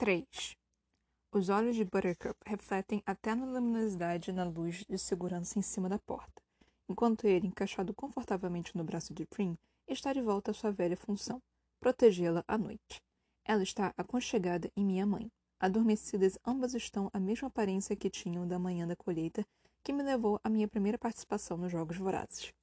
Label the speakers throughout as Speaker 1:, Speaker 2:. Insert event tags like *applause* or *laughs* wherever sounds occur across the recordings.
Speaker 1: 3. Os olhos de Buttercup refletem a tênue luminosidade na luz de segurança em cima da porta, enquanto ele, encaixado confortavelmente no braço de Prim, está de volta à sua velha função, protegê-la à noite. Ela está aconchegada em minha mãe. Adormecidas, ambas estão a mesma aparência que tinham da manhã da colheita que me levou à minha primeira participação nos Jogos Vorazes.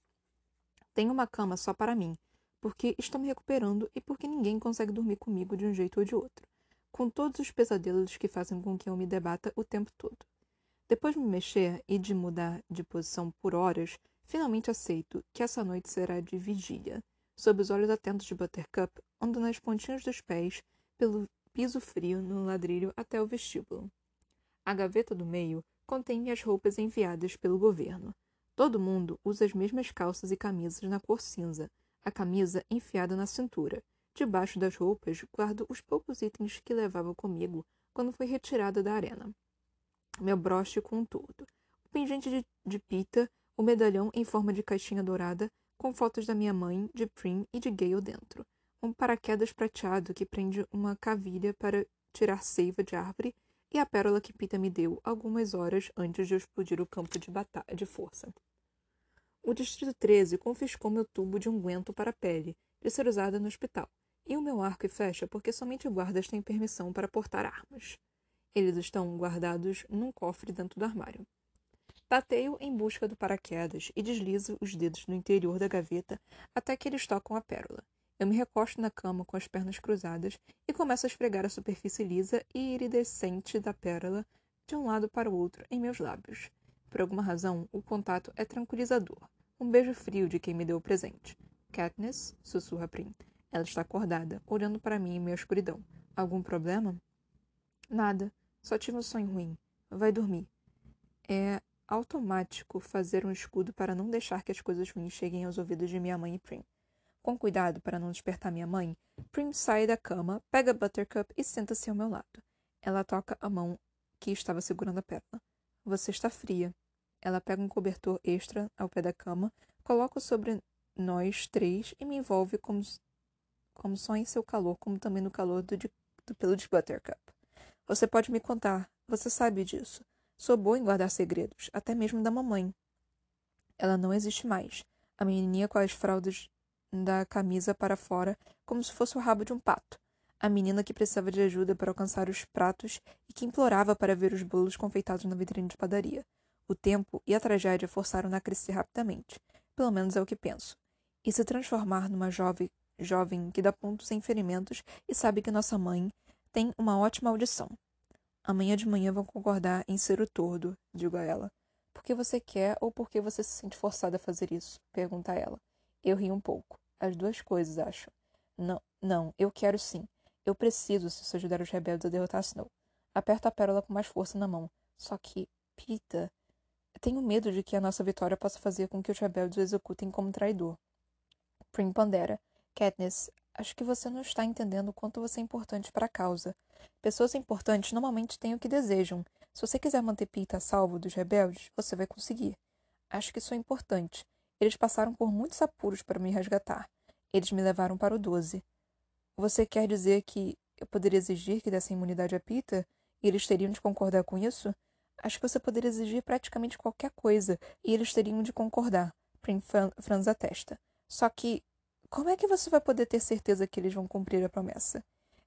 Speaker 1: Tenho uma cama só para mim, porque estou me recuperando e porque ninguém consegue dormir comigo de um jeito ou de outro, com todos os pesadelos que fazem com que eu me debata o tempo todo. Depois de me mexer e de mudar de posição por horas, finalmente aceito que essa noite será de vigília, sob os olhos atentos de Buttercup, ando nas pontinhas dos pés pelo piso frio no ladrilho até o vestíbulo. A gaveta do meio contém minhas roupas enviadas pelo governo. Todo mundo usa as mesmas calças e camisas na cor cinza, a camisa enfiada na cintura. Debaixo das roupas guardo os poucos itens que levava comigo quando fui retirada da arena. Meu broche com tudo, o pingente de, de pita, o medalhão em forma de caixinha dourada, com fotos da minha mãe, de Prim e de Gale dentro, um paraquedas prateado que prende uma cavilha para tirar seiva de árvore e a pérola que Pita me deu algumas horas antes de eu explodir o campo de batalha de força. O Distrito 13 confiscou meu tubo de unguento para a pele, de ser usada no hospital, e o meu arco e flecha porque somente guardas têm permissão para portar armas. Eles estão guardados num cofre dentro do armário. Tateio em busca do paraquedas e deslizo os dedos no interior da gaveta até que eles tocam a pérola. Eu me recosto na cama com as pernas cruzadas e começo a esfregar a superfície lisa e iridescente da pérola de um lado para o outro em meus lábios. Por alguma razão, o contato é tranquilizador. Um beijo frio de quem me deu o presente. Katniss, sussurra Prim. Ela está acordada, olhando para mim em minha escuridão. Algum problema? Nada. Só tive um sonho ruim. Vai dormir. É automático fazer um escudo para não deixar que as coisas ruins cheguem aos ouvidos de minha mãe e Prim. Com cuidado para não despertar minha mãe, Prim sai da cama, pega Buttercup e senta-se ao meu lado. Ela toca a mão que estava segurando a pérola. Você está fria. Ela pega um cobertor extra ao pé da cama, coloca sobre nós três e me envolve como, como só em seu calor, como também no calor do, do pelo de Buttercup. Você pode me contar, você sabe disso. Sou boa em guardar segredos, até mesmo da mamãe. Ela não existe mais. A menininha com as fraldas da camisa para fora, como se fosse o rabo de um pato. A menina que precisava de ajuda para alcançar os pratos e que implorava para ver os bolos confeitados na vitrine de padaria. O tempo e a tragédia forçaram-na a crescer rapidamente, pelo menos é o que penso, e se transformar numa jovem, jovem que dá pontos em ferimentos e sabe que nossa mãe tem uma ótima audição. Amanhã de manhã vão concordar em ser o tordo, digo a ela. Por que você quer ou por que você se sente forçada a fazer isso? Pergunta ela. Eu rio um pouco. As duas coisas, acho. Não, não, eu quero sim. Eu preciso se isso ajudar os rebeldes a derrotar Snow. Aperto a pérola com mais força na mão. Só que, Pita, tenho medo de que a nossa vitória possa fazer com que os rebeldes o executem como traidor. Prim pondera. Katniss, acho que você não está entendendo o quanto você é importante para a causa. Pessoas importantes normalmente têm o que desejam. Se você quiser manter Pita a salvo dos rebeldes, você vai conseguir. Acho que sou importante. Eles passaram por muitos apuros para me resgatar. Eles me levaram para o doze. Você quer dizer que eu poderia exigir que dessem imunidade a Pita? E eles teriam de concordar com isso? Acho que você poderia exigir praticamente qualquer coisa e eles teriam de concordar. Prim franza a testa. Só que, como é que você vai poder ter certeza que eles vão cumprir a promessa?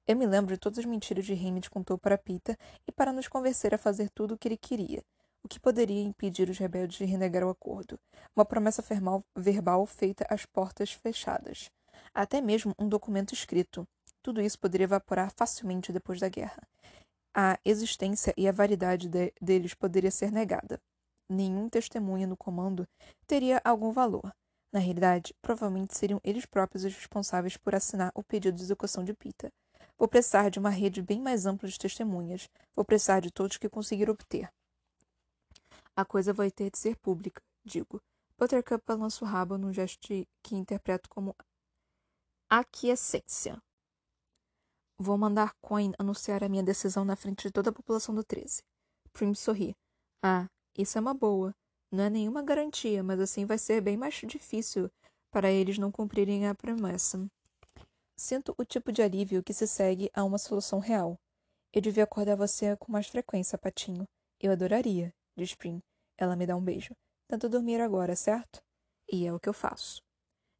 Speaker 1: Eu me lembro de todas as mentiras que Hammond contou para Pita e para nos convencer a fazer tudo o que ele queria. O que poderia impedir os rebeldes de renegar o acordo? Uma promessa verbal feita às portas fechadas. Até mesmo um documento escrito. Tudo isso poderia evaporar facilmente depois da guerra a existência e a validade de, deles poderia ser negada. Nenhum testemunha no comando teria algum valor. Na realidade, provavelmente seriam eles próprios os responsáveis por assinar o pedido de execução de Pita. Vou precisar de uma rede bem mais ampla de testemunhas. Vou precisar de todos que conseguir obter. A coisa vai ter de ser pública, digo. Buttercup balança o rabo num gesto que interpreto como aquiescência. Vou mandar Coin anunciar a minha decisão na frente de toda a população do 13. Prim sorri. Ah, isso é uma boa. Não é nenhuma garantia, mas assim vai ser bem mais difícil para eles não cumprirem a promessa. Sinto o tipo de alívio que se segue a uma solução real. Eu devia acordar você com mais frequência, Patinho. Eu adoraria, diz Prim. Ela me dá um beijo. Tento dormir agora, certo? E é o que eu faço.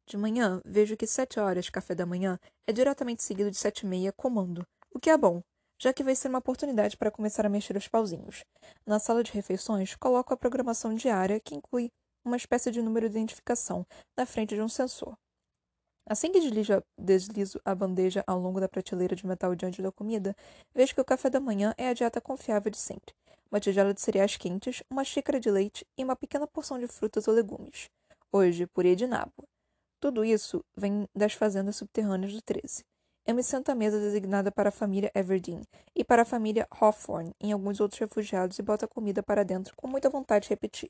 Speaker 1: De manhã, vejo que sete horas, café da manhã, é diretamente seguido de sete e meia, comando. O que é bom, já que vai ser uma oportunidade para começar a mexer os pauzinhos. Na sala de refeições, coloco a programação diária, que inclui uma espécie de número de identificação na frente de um sensor. Assim que deslizo, a bandeja ao longo da prateleira de metal diante da comida, vejo que o café da manhã é a dieta confiável de sempre. Uma tigela de cereais quentes, uma xícara de leite e uma pequena porção de frutas ou legumes. Hoje, purê de nabo. Tudo isso vem das fazendas subterrâneas do 13. Eu me sento à mesa designada para a família Everdeen e para a família Hawthorne em alguns outros refugiados e boto a comida para dentro com muita vontade de repetir.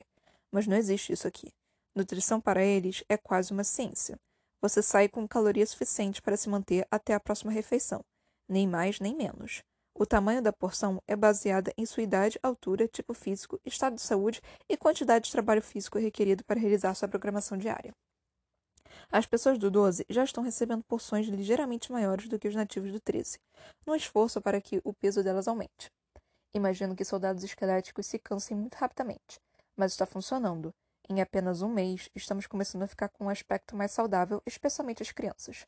Speaker 1: Mas não existe isso aqui. Nutrição para eles é quase uma ciência. Você sai com calorias suficientes para se manter até a próxima refeição, nem mais nem menos. O tamanho da porção é baseada em sua idade, altura, tipo físico, estado de saúde e quantidade de trabalho físico requerido para realizar sua programação diária. As pessoas do 12 já estão recebendo porções ligeiramente maiores do que os nativos do 13, num esforço para que o peso delas aumente. Imagino que soldados esqueléticos se cansem muito rapidamente, mas está funcionando. Em apenas um mês, estamos começando a ficar com um aspecto mais saudável, especialmente as crianças.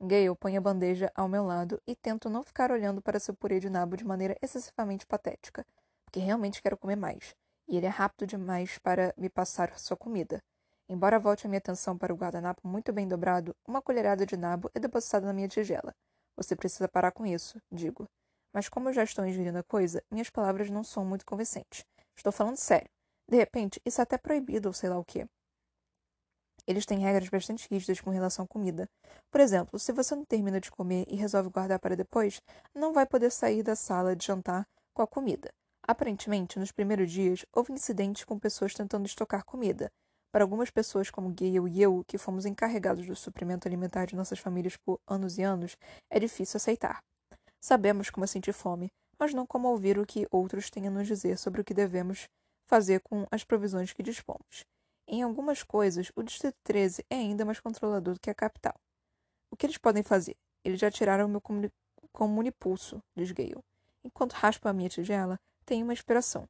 Speaker 1: Gale põe a bandeja ao meu lado e tento não ficar olhando para seu purê de nabo de maneira excessivamente patética, porque realmente quero comer mais, e ele é rápido demais para me passar sua comida. Embora volte a minha atenção para o guardanapo muito bem dobrado, uma colherada de nabo é depositada na minha tigela. Você precisa parar com isso, digo. Mas como eu já estou ingerindo a coisa, minhas palavras não são muito convincentes. Estou falando sério. De repente, isso é até proibido ou sei lá o quê. Eles têm regras bastante rígidas com relação à comida. Por exemplo, se você não termina de comer e resolve guardar para depois, não vai poder sair da sala de jantar com a comida. Aparentemente, nos primeiros dias, houve incidentes com pessoas tentando estocar comida, para algumas pessoas como Gale e eu, que fomos encarregados do suprimento alimentar de nossas famílias por anos e anos, é difícil aceitar. Sabemos como sentir fome, mas não como ouvir o que outros têm a nos dizer sobre o que devemos fazer com as provisões que dispomos. Em algumas coisas, o Distrito 13 é ainda mais controlador do que a capital. O que eles podem fazer? Eles já tiraram o meu comuni comunipulso, diz Gale. Enquanto raspa a minha tigela, tenho uma inspiração.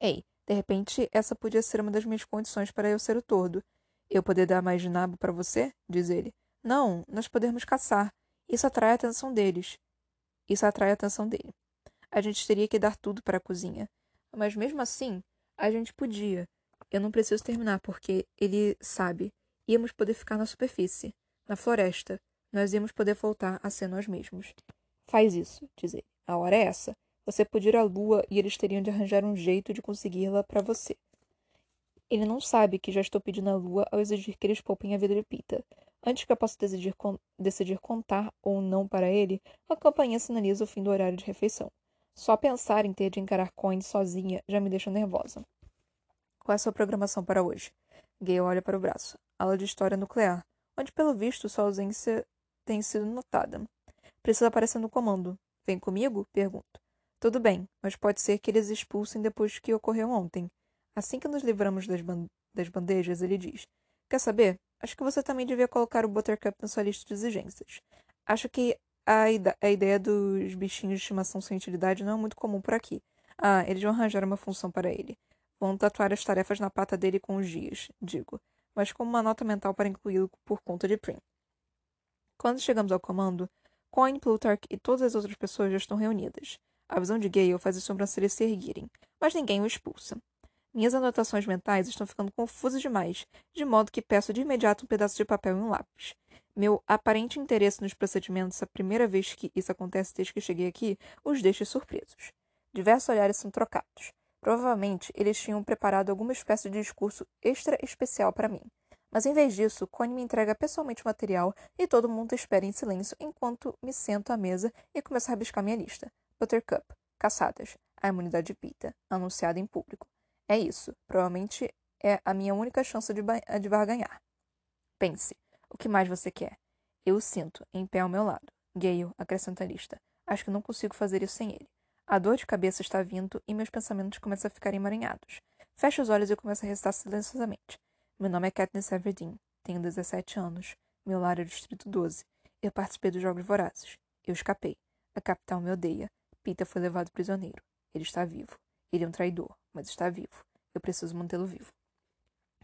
Speaker 1: Ei, de repente, essa podia ser uma das minhas condições para eu ser o tordo. Eu poder dar mais nabo para você? diz ele. Não, nós podemos caçar. Isso atrai a atenção deles. Isso atrai a atenção dele. A gente teria que dar tudo para a cozinha. Mas mesmo assim, a gente podia. Eu não preciso terminar, porque ele sabe. Íamos poder ficar na superfície, na floresta. Nós íamos poder voltar a ser nós mesmos. Faz isso, diz ele. A hora é essa. Você pode ir à lua e eles teriam de arranjar um jeito de consegui-la para você. Ele não sabe que já estou pedindo à lua ao exigir que eles poupem a vida de Pita. Antes que eu possa decidir, con decidir contar ou não para ele, a campainha sinaliza o fim do horário de refeição. Só pensar em ter de encarar Coin sozinha já me deixa nervosa. Qual é a sua programação para hoje? Gay olha para o braço. Aula de História Nuclear, onde, pelo visto, sua ausência tem sido notada. Precisa aparecer no comando. Vem comigo? Pergunto. Tudo bem, mas pode ser que eles expulsem depois que ocorreu ontem. Assim que nos livramos das, ban das bandejas, ele diz: Quer saber? Acho que você também devia colocar o Buttercup na sua lista de exigências. Acho que a, a ideia dos bichinhos de estimação sem utilidade não é muito comum por aqui. Ah, eles vão arranjar uma função para ele. Vão tatuar as tarefas na pata dele com os dias, digo, mas como uma nota mental para incluí-lo por conta de Prim. Quando chegamos ao comando, Coin, Plutarch e todas as outras pessoas já estão reunidas. A visão de Gale faz as sobrancelhas se erguerem, mas ninguém o expulsa. Minhas anotações mentais estão ficando confusas demais, de modo que peço de imediato um pedaço de papel e um lápis. Meu aparente interesse nos procedimentos, a primeira vez que isso acontece desde que cheguei aqui, os deixa surpresos. Diversos olhares são trocados. Provavelmente eles tinham preparado alguma espécie de discurso extra especial para mim. Mas em vez disso, Connie me entrega pessoalmente o material e todo mundo espera em silêncio enquanto me sento à mesa e começo a rabiscar minha lista. Buttercup, caçadas, a imunidade de Pita, anunciada em público. É isso. Provavelmente é a minha única chance de, de barganhar. Pense. O que mais você quer? Eu o sinto, em pé ao meu lado. Gale, acrescenta lista. Acho que não consigo fazer isso sem ele. A dor de cabeça está vindo e meus pensamentos começam a ficar emaranhados. Fecho os olhos e começo a recitar silenciosamente. Meu nome é Katniss Everdeen. Tenho 17 anos. Meu lar é o Distrito 12. Eu participei dos Jogos Vorazes. Eu escapei. A capital me odeia. Peter foi levado prisioneiro. Ele está vivo. Ele é um traidor, mas está vivo. Eu preciso mantê-lo vivo.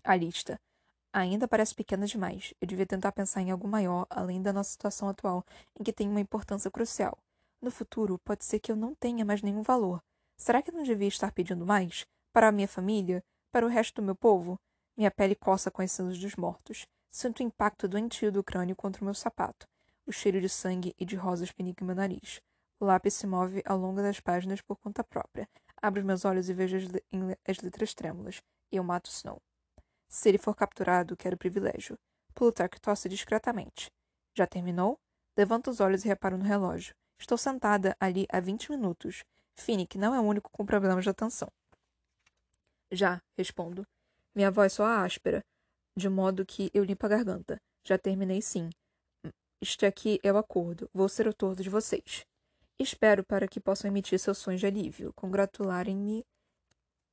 Speaker 1: A lista ainda parece pequena demais. Eu devia tentar pensar em algo maior, além da nossa situação atual, em que tem uma importância crucial. No futuro, pode ser que eu não tenha mais nenhum valor. Será que eu não devia estar pedindo mais? Para a minha família? Para o resto do meu povo? Minha pele coça com as cinzas dos mortos. Sinto o impacto doentio do crânio contra o meu sapato. O cheiro de sangue e de rosas pinica meu nariz. O lápis se move ao longo das páginas por conta própria. Abro os meus olhos e vejo as, as letras trêmulas. Eu mato Snow. Se ele for capturado, quero privilégio. Plutarch tosse discretamente. Já terminou? Levanto os olhos e reparo no relógio. Estou sentada ali há vinte minutos. Finnick não é o único com problemas de atenção. Já, respondo. Minha voz soa áspera, de modo que eu limpo a garganta. Já terminei sim. Este aqui é o acordo. Vou ser o tordo de vocês. Espero para que possam emitir seus sons de alívio, congratularem-me,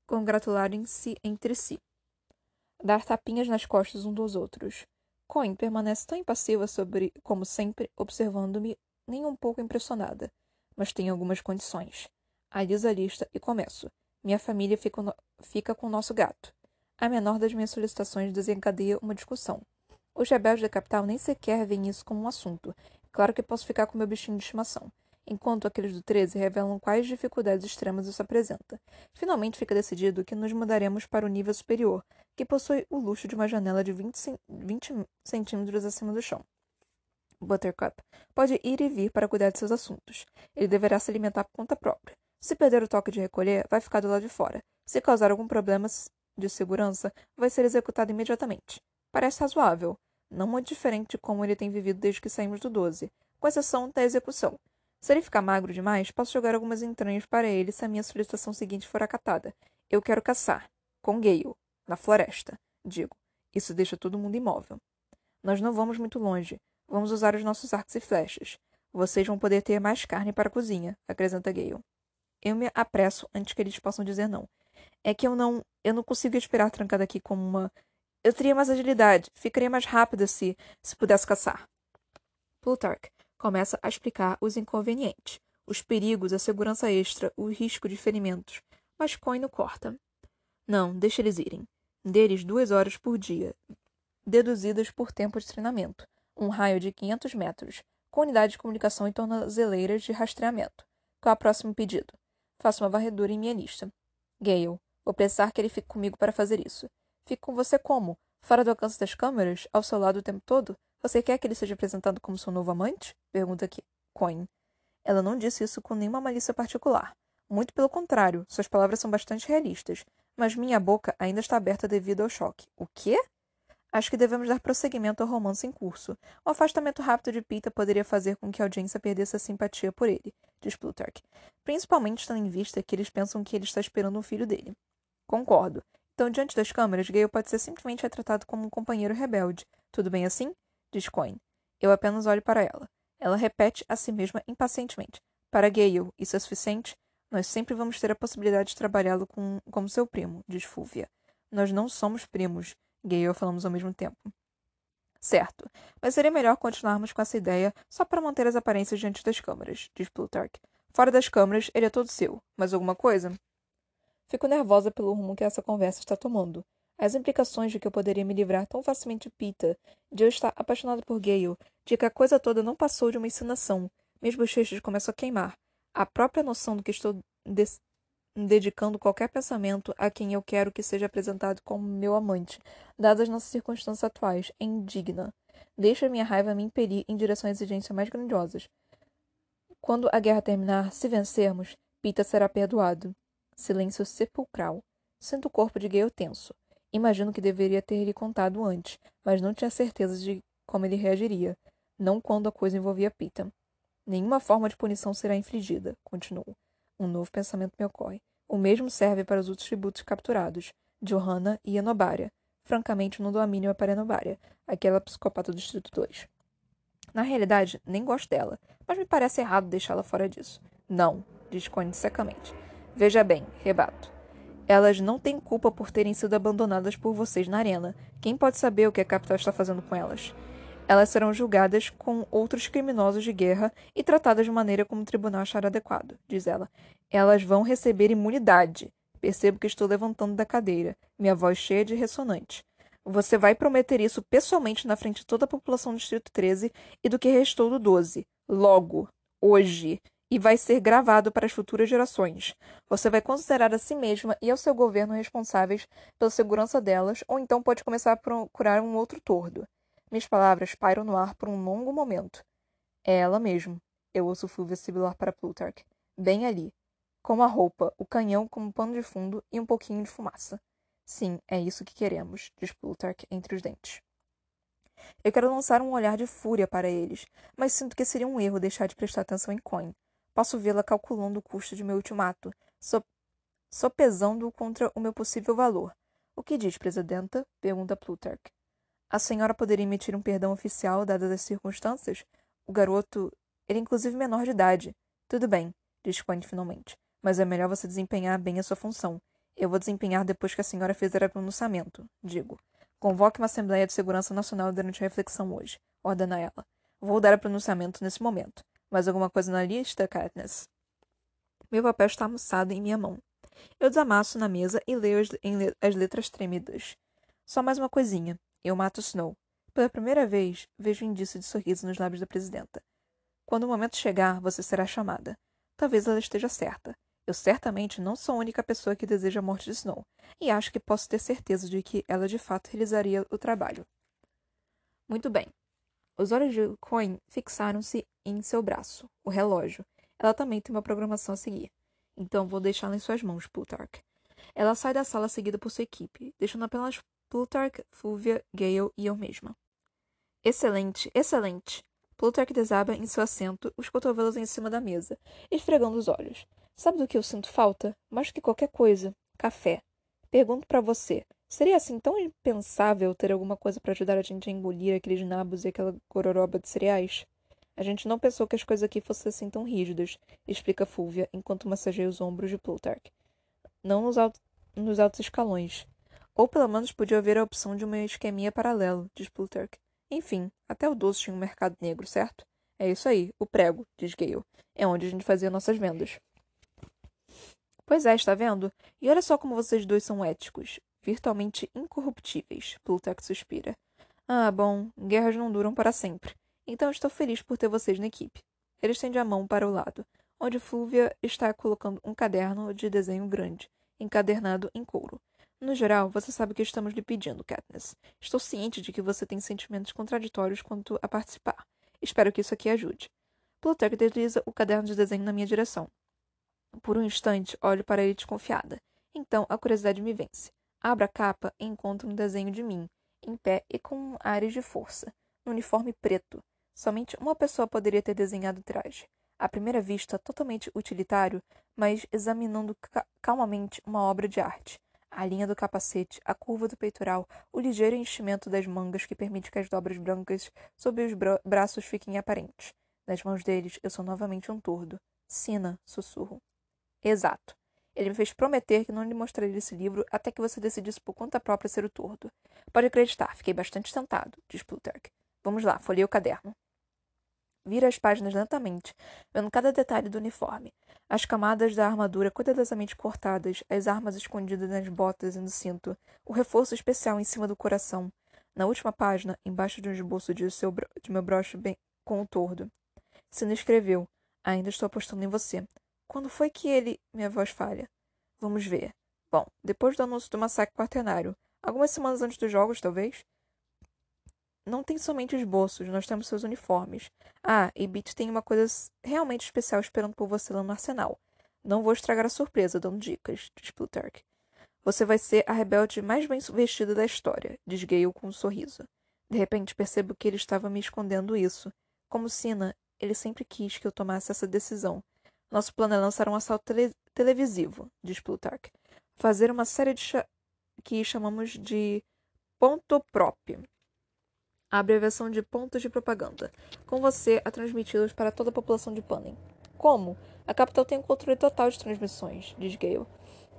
Speaker 1: congratularem-se entre si dar tapinhas nas costas um dos outros. Coin permanece tão impassiva sobre, como sempre, observando-me, nem um pouco impressionada. Mas tem algumas condições. Aliso a lista e começo. Minha família fica, no... fica com o nosso gato. A menor das minhas solicitações desencadeia uma discussão. Os rebeldes da capital nem sequer veem isso como um assunto. Claro que posso ficar com meu bichinho de estimação enquanto aqueles do 13 revelam quais dificuldades extremas isso apresenta. Finalmente fica decidido que nos mudaremos para o nível superior, que possui o luxo de uma janela de 20, 20 centímetros acima do chão. Buttercup pode ir e vir para cuidar de seus assuntos. Ele deverá se alimentar por conta própria. Se perder o toque de recolher, vai ficar do lado de fora. Se causar algum problema de segurança, vai ser executado imediatamente. Parece razoável. Não muito diferente de como ele tem vivido desde que saímos do 12, com exceção da execução, se ele ficar magro demais, posso jogar algumas entranhas para ele se a minha solicitação seguinte for acatada. Eu quero caçar. Com Gale. Na floresta. Digo. Isso deixa todo mundo imóvel. Nós não vamos muito longe. Vamos usar os nossos arcos e flechas. Vocês vão poder ter mais carne para a cozinha, acrescenta Gale. Eu me apresso antes que eles possam dizer não. É que eu não. Eu não consigo esperar trancada aqui como uma. Eu teria mais agilidade. Ficaria mais rápida se. se pudesse caçar. Plutarch começa a explicar os inconvenientes, os perigos, a segurança extra, o risco de ferimentos. Mas Coin o corta. Não, deixa eles irem. Deles duas horas por dia, deduzidas por tempo de treinamento, um raio de 500 metros, com unidade de comunicação e tornozeleiras de rastreamento. Qual é o próximo pedido? Faça uma varredura em minha lista. Gale, vou precisar que ele fique comigo para fazer isso. Fique com você como? Fora do alcance das câmeras? Ao seu lado o tempo todo? Você quer que ele seja apresentado como seu novo amante? Pergunta Coin. Ela não disse isso com nenhuma malícia particular. Muito pelo contrário, suas palavras são bastante realistas. Mas minha boca ainda está aberta devido ao choque. O quê? Acho que devemos dar prosseguimento ao romance em curso. O afastamento rápido de Pita poderia fazer com que a audiência perdesse a simpatia por ele, diz Plutarch. Principalmente tendo em vista que eles pensam que ele está esperando um filho dele. Concordo. Então, diante das câmeras, Gale pode ser simplesmente retratado como um companheiro rebelde. Tudo bem assim? Diz Coin. Eu apenas olho para ela. Ela repete a si mesma impacientemente. Para Gale, isso é suficiente? Nós sempre vamos ter a possibilidade de trabalhá-lo com, como seu primo, diz Fúvia. Nós não somos primos, Gale e eu falamos ao mesmo tempo. Certo, mas seria melhor continuarmos com essa ideia só para manter as aparências diante das câmeras, diz Plutarch. Fora das câmeras, ele é todo seu. Mais alguma coisa? Fico nervosa pelo rumo que essa conversa está tomando. As implicações de que eu poderia me livrar tão facilmente de Pita, de eu estar apaixonado por Gale, de que a coisa toda não passou de uma ensinação. Meus bochechos começam a queimar. A própria noção do que estou dedicando qualquer pensamento a quem eu quero que seja apresentado como meu amante, dadas nossas circunstâncias atuais, é indigna. Deixa minha raiva me impelir em direção a exigências mais grandiosas. Quando a guerra terminar, se vencermos, Pita será perdoado. Silêncio sepulcral. Sinto o corpo de Gale tenso. Imagino que deveria ter lhe contado antes, mas não tinha certeza de como ele reagiria, não quando a coisa envolvia Pita. Nenhuma forma de punição será infligida, continuou. Um novo pensamento me ocorre. O mesmo serve para os outros tributos capturados, Johanna e Enobaria. Francamente, não dou a mínima para Enobaria, aquela psicopata do Distrito 2. Na realidade, nem gosto dela, mas me parece errado deixá-la fora disso. Não, diz Connie secamente. Veja bem, rebato. Elas não têm culpa por terem sido abandonadas por vocês na arena. Quem pode saber o que a capital está fazendo com elas? Elas serão julgadas com outros criminosos de guerra e tratadas de maneira como o tribunal achar adequado, diz ela. Elas vão receber imunidade. Percebo que estou levantando da cadeira, minha voz cheia de ressonante. Você vai prometer isso pessoalmente na frente de toda a população do Distrito 13 e do que restou do 12. Logo. Hoje. E vai ser gravado para as futuras gerações. Você vai considerar a si mesma e ao seu governo responsáveis pela segurança delas, ou então pode começar a procurar um outro tordo. Minhas palavras pairam no ar por um longo momento. É ela mesmo. Eu ouço o fio vestibular para Plutarch. Bem ali. Com a roupa, o canhão como pano de fundo e um pouquinho de fumaça. Sim, é isso que queremos, diz Plutarch entre os dentes. Eu quero lançar um olhar de fúria para eles, mas sinto que seria um erro deixar de prestar atenção em Coin. Posso vê-la calculando o custo de meu ultimato, so sopesando-o contra o meu possível valor. O que diz, presidenta? pergunta Plutarch. A senhora poderia emitir um perdão oficial, dadas as circunstâncias? O garoto. Ele é inclusive menor de idade. Tudo bem, diz finalmente. Mas é melhor você desempenhar bem a sua função. Eu vou desempenhar depois que a senhora fizer o pronunciamento, digo. Convoque uma Assembleia de Segurança Nacional durante a reflexão hoje, ordena ela. Vou dar o pronunciamento nesse momento. Mais alguma coisa na lista, Katniss? Meu papel está amassado em minha mão. Eu desamasso na mesa e leio as, as letras trêmidas. Só mais uma coisinha. Eu mato Snow. Pela primeira vez, vejo um indício de sorriso nos lábios da presidenta. Quando o momento chegar, você será chamada. Talvez ela esteja certa. Eu certamente não sou a única pessoa que deseja a morte de Snow, e acho que posso ter certeza de que ela de fato realizaria o trabalho. Muito bem. Os olhos de Coin fixaram-se em seu braço, o relógio. Ela também tem uma programação a seguir. Então vou deixá-la em suas mãos, Plutarch. Ela sai da sala seguida por sua equipe, deixando apenas Plutarch, Fúvia, Gale e eu mesma. Excelente, excelente! Plutarch desaba em seu assento, os cotovelos em cima da mesa, esfregando os olhos. Sabe do que eu sinto falta? Mais que qualquer coisa. Café. Pergunto para você. Seria assim tão impensável ter alguma coisa para ajudar a gente a engolir aqueles nabos e aquela gororoba de cereais? A gente não pensou que as coisas aqui fossem assim tão rígidas, explica Fúvia, enquanto massageia os ombros de Plutarch. Não nos, alto, nos altos escalões. Ou pelo menos podia haver a opção de uma esqueminha paralelo, diz Plutarch. Enfim, até o doce tinha um mercado negro, certo? É isso aí, o prego, diz Gale. É onde a gente fazia nossas vendas. Pois é, está vendo? E olha só como vocês dois são éticos. Virtualmente incorruptíveis. Plutarch suspira. Ah, bom, guerras não duram para sempre. Então estou feliz por ter vocês na equipe. Ele estende a mão para o lado, onde Flúvia está colocando um caderno de desenho grande, encadernado em couro. No geral, você sabe o que estamos lhe pedindo, Katniss. Estou ciente de que você tem sentimentos contraditórios quanto a participar. Espero que isso aqui ajude. Plutarch desliza o caderno de desenho na minha direção. Por um instante, olho para ele desconfiada. Então, a curiosidade me vence. Abro a capa e encontro um desenho de mim, em pé e com ares de força, no uniforme preto. Somente uma pessoa poderia ter desenhado o traje. À primeira vista, totalmente utilitário, mas examinando ca calmamente uma obra de arte. A linha do capacete, a curva do peitoral, o ligeiro enchimento das mangas que permite que as dobras brancas sob os bra braços fiquem aparentes. Nas mãos deles, eu sou novamente um tordo. Sina, sussurro. Exato. Ele me fez prometer que não lhe mostraria esse livro até que você decidisse por conta própria ser o tordo. Pode acreditar, fiquei bastante tentado, diz Plutarch. Vamos lá, folhei o caderno. Vira as páginas lentamente, vendo cada detalhe do uniforme. As camadas da armadura cuidadosamente cortadas, as armas escondidas nas botas e no cinto, o reforço especial em cima do coração. Na última página, embaixo de um esboço de, seu, de meu broche bem, com o tordo. Sina escreveu: Ainda estou apostando em você. Quando foi que ele. Minha voz falha. Vamos ver. Bom, depois do anúncio do massacre quaternário. Algumas semanas antes dos jogos, talvez? Não tem somente esboços, nós temos seus uniformes. Ah, e Beat tem uma coisa realmente especial esperando por você lá no arsenal. Não vou estragar a surpresa dando dicas, diz Plutarch. Você vai ser a rebelde mais bem vestida da história, diz Gale com um sorriso. De repente percebo que ele estava me escondendo isso. Como Sina, ele sempre quis que eu tomasse essa decisão, nosso plano é lançar um assalto tele televisivo, diz Plutarch. Fazer uma série de que chamamos de pontoprop. A abreviação de pontos de propaganda. Com você a transmiti-los para toda a população de Panem. Como? A capital tem um controle total de transmissões, diz Gale.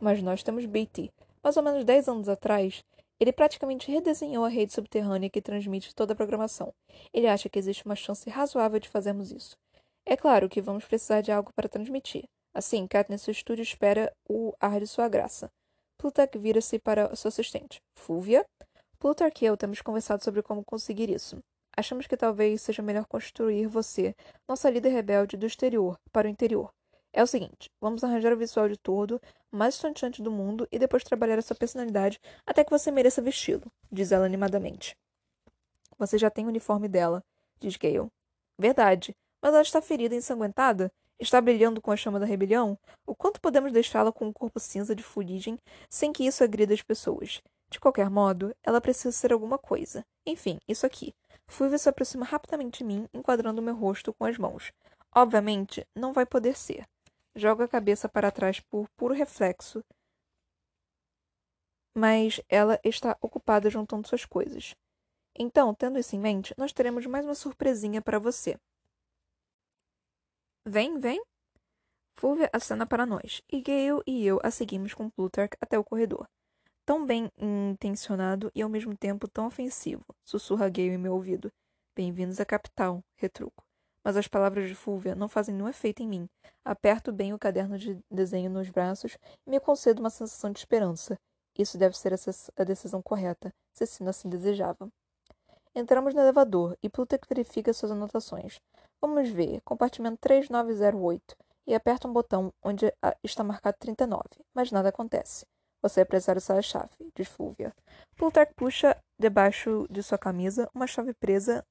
Speaker 1: Mas nós temos BT. Mais ou menos 10 anos atrás, Ele praticamente redesenhou a rede subterrânea que transmite toda a programação. Ele acha que existe uma chance razoável de fazermos isso. É claro que vamos precisar de algo para transmitir. Assim, Katniss seu estúdio espera o ar de sua graça. Plutarch vira-se para sua assistente. Fúvia? Plutarch e eu temos conversado sobre como conseguir isso. Achamos que talvez seja melhor construir você, nossa líder rebelde, do exterior para o interior. É o seguinte, vamos arranjar o visual de todo, mais estonteante do mundo, e depois trabalhar a sua personalidade até que você mereça vesti-lo, diz ela animadamente. Você já tem o uniforme dela, diz Gale. Verdade, mas ela está ferida e ensanguentada? Está brilhando com a chama da rebelião? O quanto podemos deixá-la com um corpo cinza de fuligem sem que isso agrida as pessoas? De qualquer modo, ela precisa ser alguma coisa. Enfim, isso aqui. Fulvia se aproxima rapidamente de mim, enquadrando meu rosto com as mãos. Obviamente, não vai poder ser. Joga a cabeça para trás por puro reflexo, mas ela está ocupada juntando suas coisas. Então, tendo isso em mente, nós teremos mais uma surpresinha para você. Vem, vem. Fulvia acena para nós, e Gale e eu a seguimos com Plutarch até o corredor. Tão bem intencionado e ao mesmo tempo tão ofensivo, sussurra Gale em meu ouvido. Bem-vindos à capital, retruco mas as palavras de Fúvia não fazem nenhum efeito em mim. Aperto bem o caderno de desenho nos braços e me concedo uma sensação de esperança. Isso deve ser a decisão correta, se Sina assim desejava. Entramos no elevador e Plutarch verifica suas anotações. Vamos ver, compartimento 3908, e aperta um botão onde está marcado 39, mas nada acontece. Você é precisar usar a chave, diz Fúvia. Plutarch puxa debaixo de sua camisa uma chave presa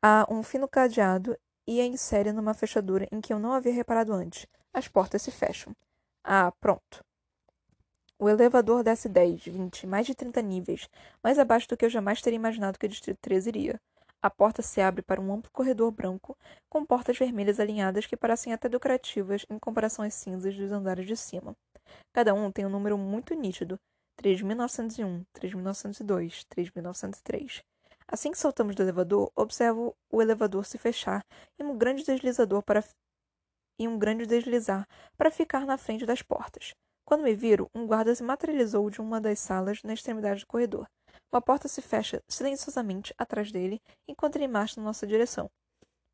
Speaker 1: Há um fino cadeado e a insere numa fechadura em que eu não havia reparado antes. As portas se fecham. Ah, pronto. O elevador desce 10, 20, mais de 30 níveis, mais abaixo do que eu jamais teria imaginado que o Distrito 13 iria. A porta se abre para um amplo corredor branco, com portas vermelhas alinhadas que parecem até decorativas em comparação às cinzas dos andares de cima. Cada um tem um número muito nítido: 3901, 3902, 3903. Assim que saltamos do elevador, observo o elevador se fechar e um grande deslizador para e um grande deslizar para ficar na frente das portas. Quando me viro, um guarda se materializou de uma das salas na extremidade do corredor. Uma porta se fecha silenciosamente atrás dele enquanto ele marcha na nossa direção.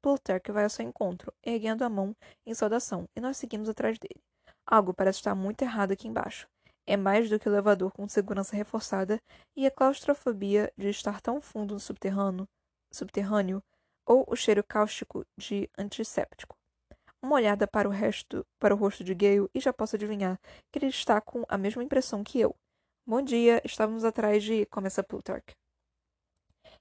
Speaker 1: Plutarch vai ao seu encontro, erguendo a mão em saudação, e nós seguimos atrás dele. Algo parece estar muito errado aqui embaixo. É mais do que o elevador com segurança reforçada e a claustrofobia de estar tão fundo no subterrâneo, subterrâneo ou o cheiro cáustico de antisséptico. Uma olhada para o resto, para o rosto de Gale e já posso adivinhar que ele está com a mesma impressão que eu. Bom dia, estávamos atrás de. começa Plutarch.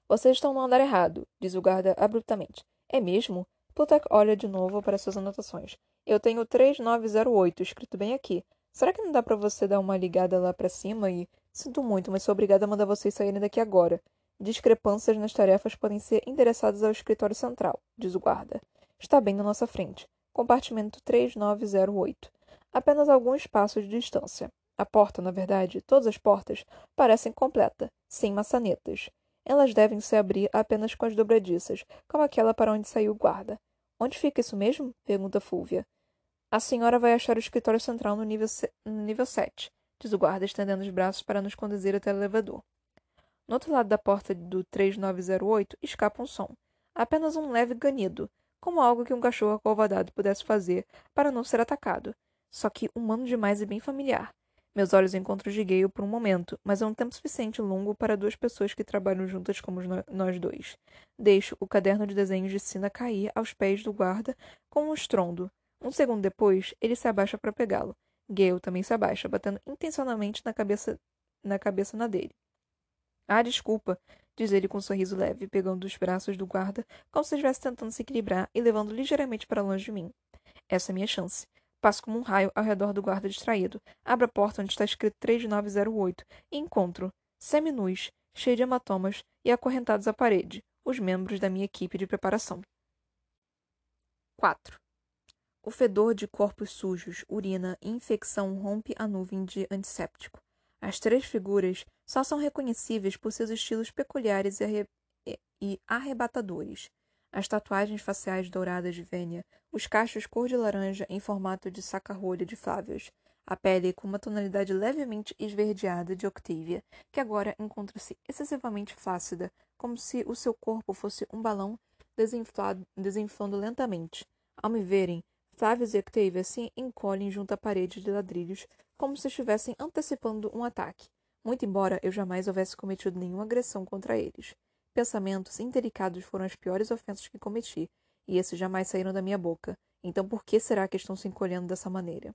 Speaker 1: Vocês estão no andar errado, diz o guarda abruptamente. É mesmo? Plutarch olha de novo para suas anotações. Eu tenho 3908 escrito bem aqui. Será que não dá para você dar uma ligada lá para cima e. Sinto muito, mas sou obrigada a mandar vocês saírem daqui agora. Discrepâncias nas tarefas podem ser endereçadas ao escritório central, diz o guarda. Está bem na nossa frente. Compartimento 3908. Apenas alguns passos de distância. A porta, na verdade, todas as portas, parecem completa, sem maçanetas. Elas devem se abrir apenas com as dobradiças, como aquela para onde saiu o guarda. Onde fica isso mesmo? pergunta Fúvia. A senhora vai achar o escritório central no nível, no nível 7, diz o guarda, estendendo os braços para nos conduzir até o elevador. No outro lado da porta do 3908 escapa um som. Apenas um leve ganido, como algo que um cachorro acovardado pudesse fazer para não ser atacado. Só que humano demais e bem familiar. Meus olhos encontram Gale por um momento, mas é um tempo suficiente longo para duas pessoas que trabalham juntas como nós dois. Deixo o caderno de desenhos de Sina cair aos pés do guarda com um estrondo. Um segundo depois, ele se abaixa para pegá-lo. Gale também se abaixa, batendo intencionalmente na cabeça na cabeça na dele. Ah, desculpa, diz ele com um sorriso leve, pegando os braços do guarda, como se estivesse tentando se equilibrar e levando ligeiramente para longe de mim. Essa é minha chance. Passo como um raio ao redor do guarda distraído, abro a porta onde está escrito 3908 e encontro, seminus, cheio de hematomas e acorrentados à parede, os membros da minha equipe de preparação. 4. O fedor de corpos sujos, urina e infecção rompe a nuvem de antisséptico. As três figuras só são reconhecíveis por seus estilos peculiares e, arre e arrebatadores. As tatuagens faciais douradas de Vênia, os cachos cor de laranja em formato de saca-rolha de Flávios, a pele com uma tonalidade levemente esverdeada de Octavia, que agora encontra-se excessivamente flácida, como se o seu corpo fosse um balão desinflando lentamente. Ao me verem, Flavius e Octavia se encolhem junto à parede de ladrilhos, como se estivessem antecipando um ataque, muito embora eu jamais houvesse cometido nenhuma agressão contra eles. Pensamentos indelicados foram as piores ofensas que cometi, e esses jamais saíram da minha boca. Então por que será que estão se encolhendo dessa maneira?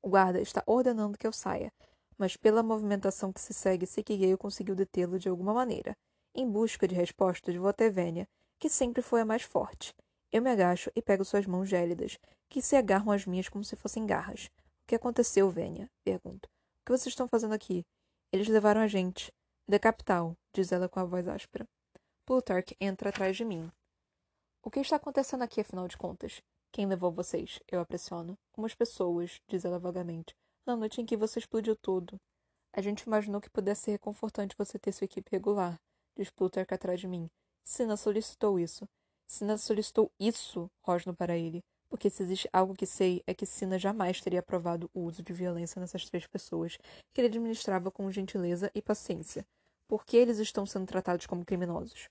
Speaker 1: O guarda está ordenando que eu saia, mas pela movimentação que se segue, Gale conseguiu detê-lo de alguma maneira. Em busca de respostas, vou até Vênia, que sempre foi a mais forte. Eu me agacho e pego suas mãos gélidas, que se agarram às minhas como se fossem garras. O que aconteceu, Vênia? Pergunto. O que vocês estão fazendo aqui? Eles levaram a gente. Da capital, diz ela com a voz áspera. Plutarch entra atrás de mim. O que está acontecendo aqui, afinal de contas? Quem levou vocês? Eu a pressiono. Umas pessoas, diz ela vagamente. Na noite em que você explodiu tudo. A gente imaginou que pudesse ser reconfortante você ter sua equipe regular, diz Plutarch atrás de mim. Sina solicitou isso. Sina solicitou isso, rosno para ele. Porque se existe algo que sei é que Sina jamais teria aprovado o uso de violência nessas três pessoas, que ele administrava com gentileza e paciência. Por que eles estão sendo tratados como criminosos?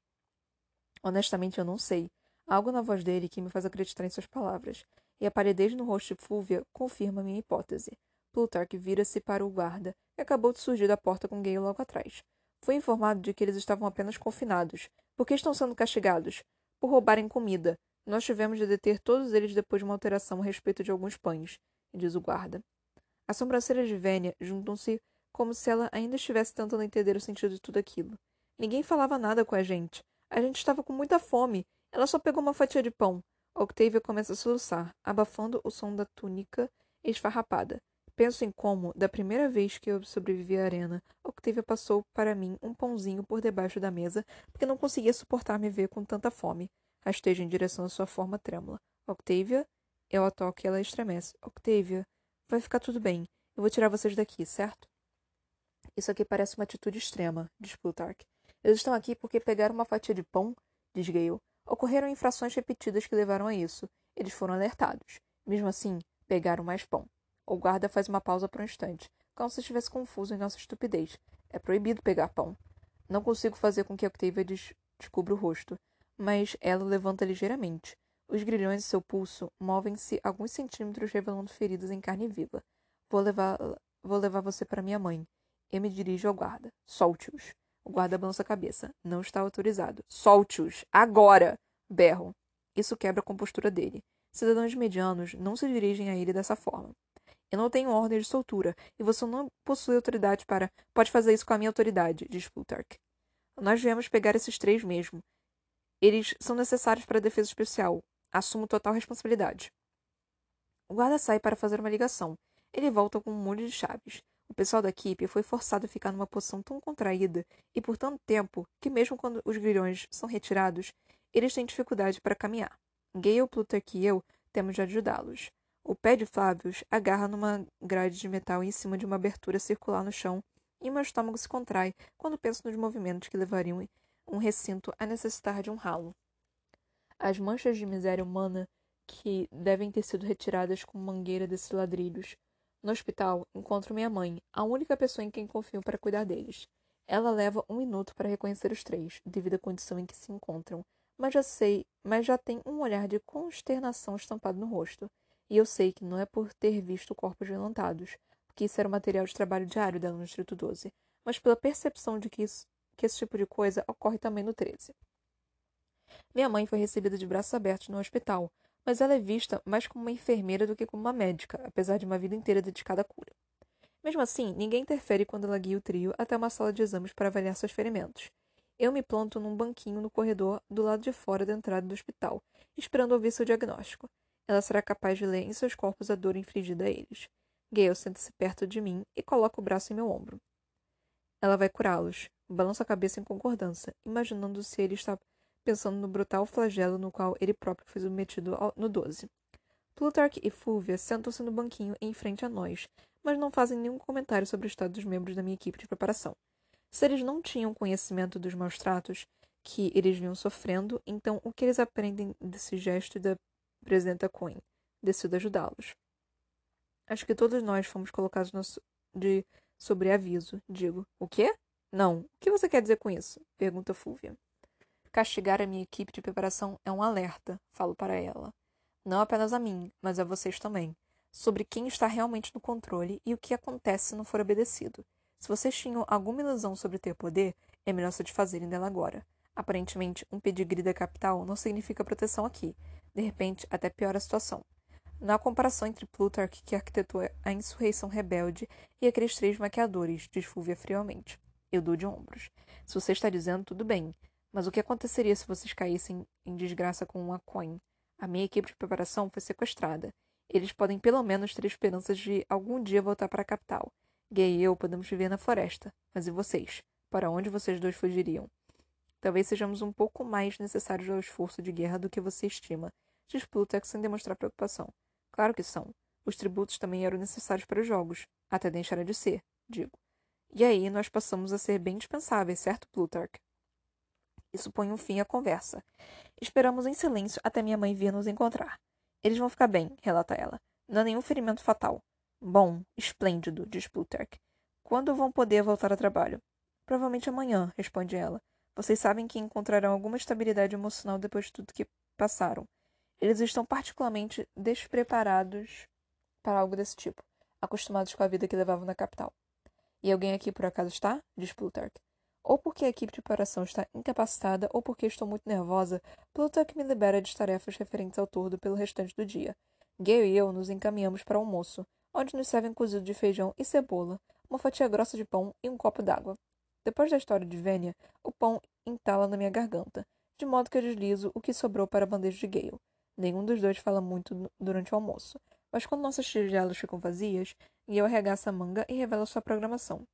Speaker 1: Honestamente, eu não sei. Algo na voz dele que me faz acreditar em suas palavras, e a palidez no rosto de Fúvia confirma minha hipótese. Plutarch vira-se para o guarda, que acabou de surgir da porta com Gale logo atrás. Foi informado de que eles estavam apenas confinados. Por que estão sendo castigados? Por roubarem comida. Nós tivemos de deter todos eles depois de uma alteração a respeito de alguns pães, diz o guarda. As sobrancelhas de Vênia juntam-se como se ela ainda estivesse tentando entender o sentido de tudo aquilo. Ninguém falava nada com a gente. A gente estava com muita fome ela só pegou uma fatia de pão. Octavia começa a soluçar, abafando o som da túnica esfarrapada. Penso em como, da primeira vez que eu sobrevivi à arena, Octavia passou para mim um pãozinho por debaixo da mesa, porque não conseguia suportar me ver com tanta fome. Rastejo em direção à sua forma trêmula. Octavia? Eu a toco e ela estremece. Octavia, vai ficar tudo bem. Eu vou tirar vocês daqui, certo? Isso aqui parece uma atitude extrema, diz Plutarch. Eles estão aqui porque pegaram uma fatia de pão, diz Gale. Ocorreram infrações repetidas que levaram a isso. Eles foram alertados. Mesmo assim, pegaram mais pão. O guarda faz uma pausa por um instante, como se estivesse confuso em nossa estupidez. É proibido pegar pão. Não consigo fazer com que Octavia des descubra o rosto, mas ela levanta ligeiramente. Os grilhões de seu pulso movem-se alguns centímetros, revelando feridas em carne viva. Vou levar, vou levar você para minha mãe. Eu me dirijo ao guarda. Solte-os. O guarda balança a cabeça. Não está autorizado. Solte-os! Agora! Berro. Isso quebra a compostura dele. Cidadãos medianos não se dirigem a ele dessa forma. Eu não tenho ordem de soltura, e você não possui autoridade para. Pode fazer isso com a minha autoridade, diz Plutarch. Nós viemos pegar esses três mesmo. Eles são necessários para a defesa especial. Assumo total responsabilidade. O guarda sai para fazer uma ligação. Ele volta com um molho de chaves. O pessoal da equipe foi forçado a ficar numa posição tão contraída e por tanto tempo que, mesmo quando os grilhões são retirados, eles têm dificuldade para caminhar. Gale, Plutarch e eu temos de ajudá-los. O pé de Flávios agarra numa grade de metal em cima de uma abertura circular no chão e meu estômago se contrai quando penso nos movimentos que levariam um recinto a necessitar de um ralo. As manchas de miséria humana que devem ter sido retiradas com mangueira desses ladrilhos no hospital, encontro minha mãe, a única pessoa em quem confio para cuidar deles. Ela leva um minuto para reconhecer os três, devido à condição em que se encontram, mas já sei, mas já tem um olhar de consternação estampado no rosto. E eu sei que não é por ter visto corpos violentados, porque isso era o material de trabalho diário dela no Distrito 12, mas pela percepção de que, isso, que esse tipo de coisa ocorre também no 13. Minha mãe foi recebida de braços abertos no hospital, mas ela é vista mais como uma enfermeira do que como uma médica, apesar de uma vida inteira dedicada à cura. Mesmo assim, ninguém interfere quando ela guia o trio até uma sala de exames para avaliar seus ferimentos. Eu me planto num banquinho no corredor do lado de fora da entrada do hospital, esperando ouvir seu diagnóstico. Ela será capaz de ler em seus corpos a dor infligida a eles. Gale senta-se perto de mim e coloca o braço em meu ombro. Ela vai curá-los. Balança a cabeça em concordância, imaginando se ele está pensando no brutal flagelo no qual ele próprio foi submetido no 12. Plutarch e Fulvia sentam-se no banquinho em frente a nós, mas não fazem nenhum comentário sobre o estado dos membros da minha equipe de preparação. Se eles não tinham conhecimento dos maus tratos que eles vinham sofrendo, então o que eles aprendem desse gesto da presidenta Coin? Decido ajudá-los. Acho que todos nós fomos colocados no, de sobreaviso. Digo, o quê? Não. O que você quer dizer com isso? Pergunta Fúvia. Castigar a minha equipe de preparação é um alerta, falo para ela. Não apenas a mim, mas a vocês também. Sobre quem está realmente no controle e o que acontece se não for obedecido. Se vocês tinham alguma ilusão sobre ter poder, é melhor se desfazerem dela agora. Aparentemente, um pedigree da capital não significa proteção aqui. De repente, até piora a situação. Na comparação entre Plutarch, que arquitetou a insurreição rebelde, e aqueles três maquiadores, diz Fúvia friamente. Eu dou de ombros. Se você está dizendo, tudo bem. Mas o que aconteceria se vocês caíssem em desgraça com uma coin? A minha equipe de preparação foi sequestrada. Eles podem pelo menos ter esperanças de algum dia voltar para a capital. Gay e eu podemos viver na floresta. Mas e vocês? Para onde vocês dois fugiriam? Talvez sejamos um pouco mais necessários ao esforço de guerra do que você estima, diz Plutarch sem demonstrar preocupação. Claro que são. Os tributos também eram necessários para os jogos, até deixarem de ser, digo. E aí nós passamos a ser bem dispensáveis, certo, Plutarch? Isso põe um fim à conversa. Esperamos em silêncio até minha mãe vir nos encontrar. Eles vão ficar bem, relata ela. Não há nenhum ferimento fatal. Bom, esplêndido, diz Plutarch. Quando vão poder voltar ao trabalho? Provavelmente amanhã, responde ela. Vocês sabem que encontrarão alguma estabilidade emocional depois de tudo que passaram. Eles estão particularmente despreparados para algo desse tipo, acostumados com a vida que levavam na capital. E alguém aqui por acaso está? Diz Plutarch. Ou porque a equipe de preparação está incapacitada, ou porque estou muito nervosa, Plutarch me libera de tarefas referentes ao tordo pelo restante do dia. Gale e eu nos encaminhamos para o almoço, onde nos servem cozido de feijão e cebola, uma fatia grossa de pão e um copo d'água. Depois da história de Vênia, o pão entala na minha garganta, de modo que eu deslizo o que sobrou para a bandeja de Gale. Nenhum dos dois fala muito durante o almoço, mas quando nossas tigelas ficam vazias, Gale arregaça a manga e revela sua programação.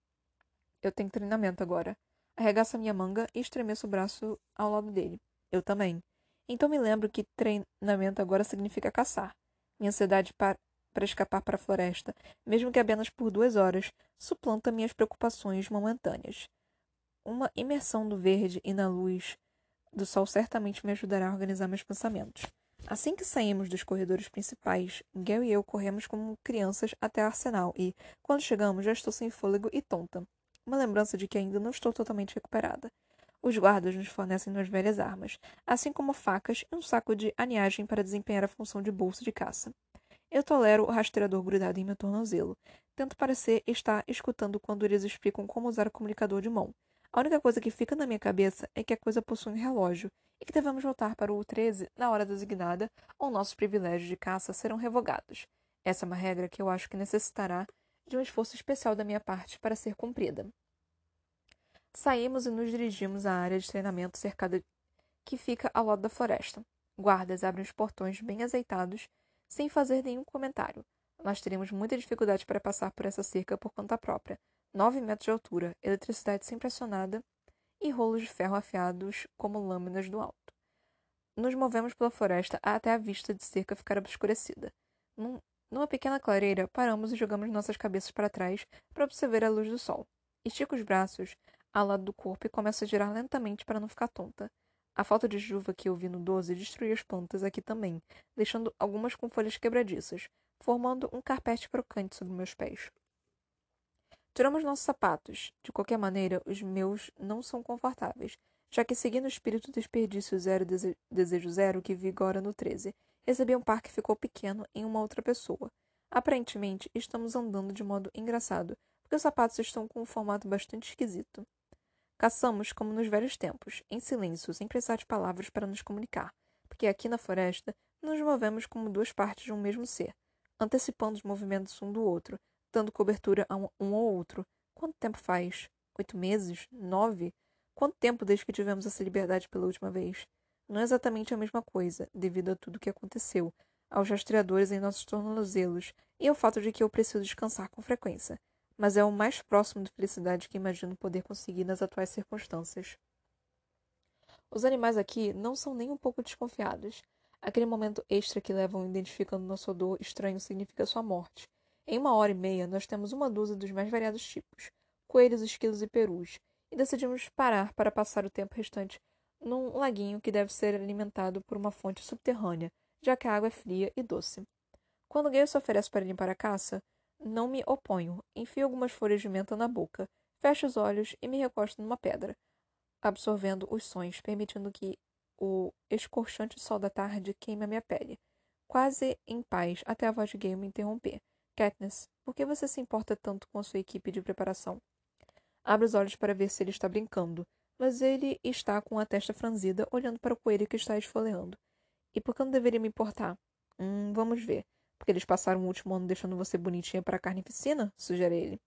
Speaker 1: Eu tenho treinamento agora. Arregaça minha manga e estremeço o braço ao lado dele. Eu também. Então me lembro que treinamento agora significa caçar. Minha ansiedade para, para escapar para a floresta, mesmo que apenas por duas horas, suplanta minhas preocupações momentâneas. Uma imersão do verde e na luz do sol certamente me ajudará a organizar meus pensamentos. Assim que saímos dos corredores principais, Gale e eu corremos como crianças até o arsenal e, quando chegamos, já estou sem fôlego e tonta. Uma lembrança de que ainda não estou totalmente recuperada. Os guardas nos fornecem duas velhas armas, assim como facas e um saco de aniagem para desempenhar a função de bolsa de caça. Eu tolero o rastreador grudado em meu tornozelo. Tento parecer estar escutando quando eles explicam como usar o comunicador de mão. A única coisa que fica na minha cabeça é que a coisa possui um relógio, e que devemos voltar para o 13 na hora designada, ou nossos privilégios de caça serão revogados. Essa é uma regra que eu acho que necessitará de um esforço especial da minha parte para ser cumprida. Saímos e nos dirigimos à área de treinamento cercada que fica ao lado da floresta. Guardas abrem os portões bem azeitados, sem fazer nenhum comentário. Nós teremos muita dificuldade para passar por essa cerca por conta própria. Nove metros de altura, eletricidade sempre acionada e rolos de ferro afiados como lâminas do alto. Nos movemos pela floresta até a vista de cerca ficar obscurecida. Num, numa pequena clareira, paramos e jogamos nossas cabeças para trás para observar a luz do sol. Estico os braços ao lado do corpo e começo a girar lentamente para não ficar tonta. A falta de chuva que eu vi no 12 destruiu as plantas aqui também, deixando algumas com folhas quebradiças, formando um carpete crocante sobre meus pés. Tiramos nossos sapatos. De qualquer maneira, os meus não são confortáveis, já que, seguindo o espírito desperdício zero dese desejo zero que vigora no 13, recebi um par que ficou pequeno em uma outra pessoa. Aparentemente, estamos andando de modo engraçado, porque os sapatos estão com um formato bastante esquisito. Caçamos como nos velhos tempos, em silêncio, sem precisar de palavras para nos comunicar, porque aqui na floresta nos movemos como duas partes de um mesmo ser, antecipando os movimentos um do outro, dando cobertura a um, um ou outro. Quanto tempo faz? Oito meses? Nove? Quanto tempo desde que tivemos essa liberdade pela última vez? Não é exatamente a mesma coisa, devido a tudo o que aconteceu, aos rastreadores em nossos tornozelos e ao fato de que eu preciso descansar com frequência. Mas é o mais próximo de felicidade que imagino poder conseguir nas atuais circunstâncias. Os animais aqui não são nem um pouco desconfiados. Aquele momento extra que levam identificando nosso odor estranho significa sua morte. Em uma hora e meia, nós temos uma dúzia dos mais variados tipos: coelhos, esquilos e perus, e decidimos parar para passar o tempo restante num laguinho que deve ser alimentado por uma fonte subterrânea, já que a água é fria e doce. Quando Gale se oferece para limpar a caça, não me oponho. Enfio algumas folhas de menta na boca, fecho os olhos e me recosto numa pedra, absorvendo os sons, permitindo que o escorchante sol da tarde queime a minha pele. Quase em paz, até a voz de Gale me interromper. Katniss, por que você se importa tanto com a sua equipe de preparação? Abre os olhos para ver se ele está brincando, mas ele está com a testa franzida, olhando para o coelho que está esfoleando. E por que não deveria me importar? Hum, vamos ver. Porque eles passaram o último ano deixando você bonitinha para a carnificina? Sugere ele.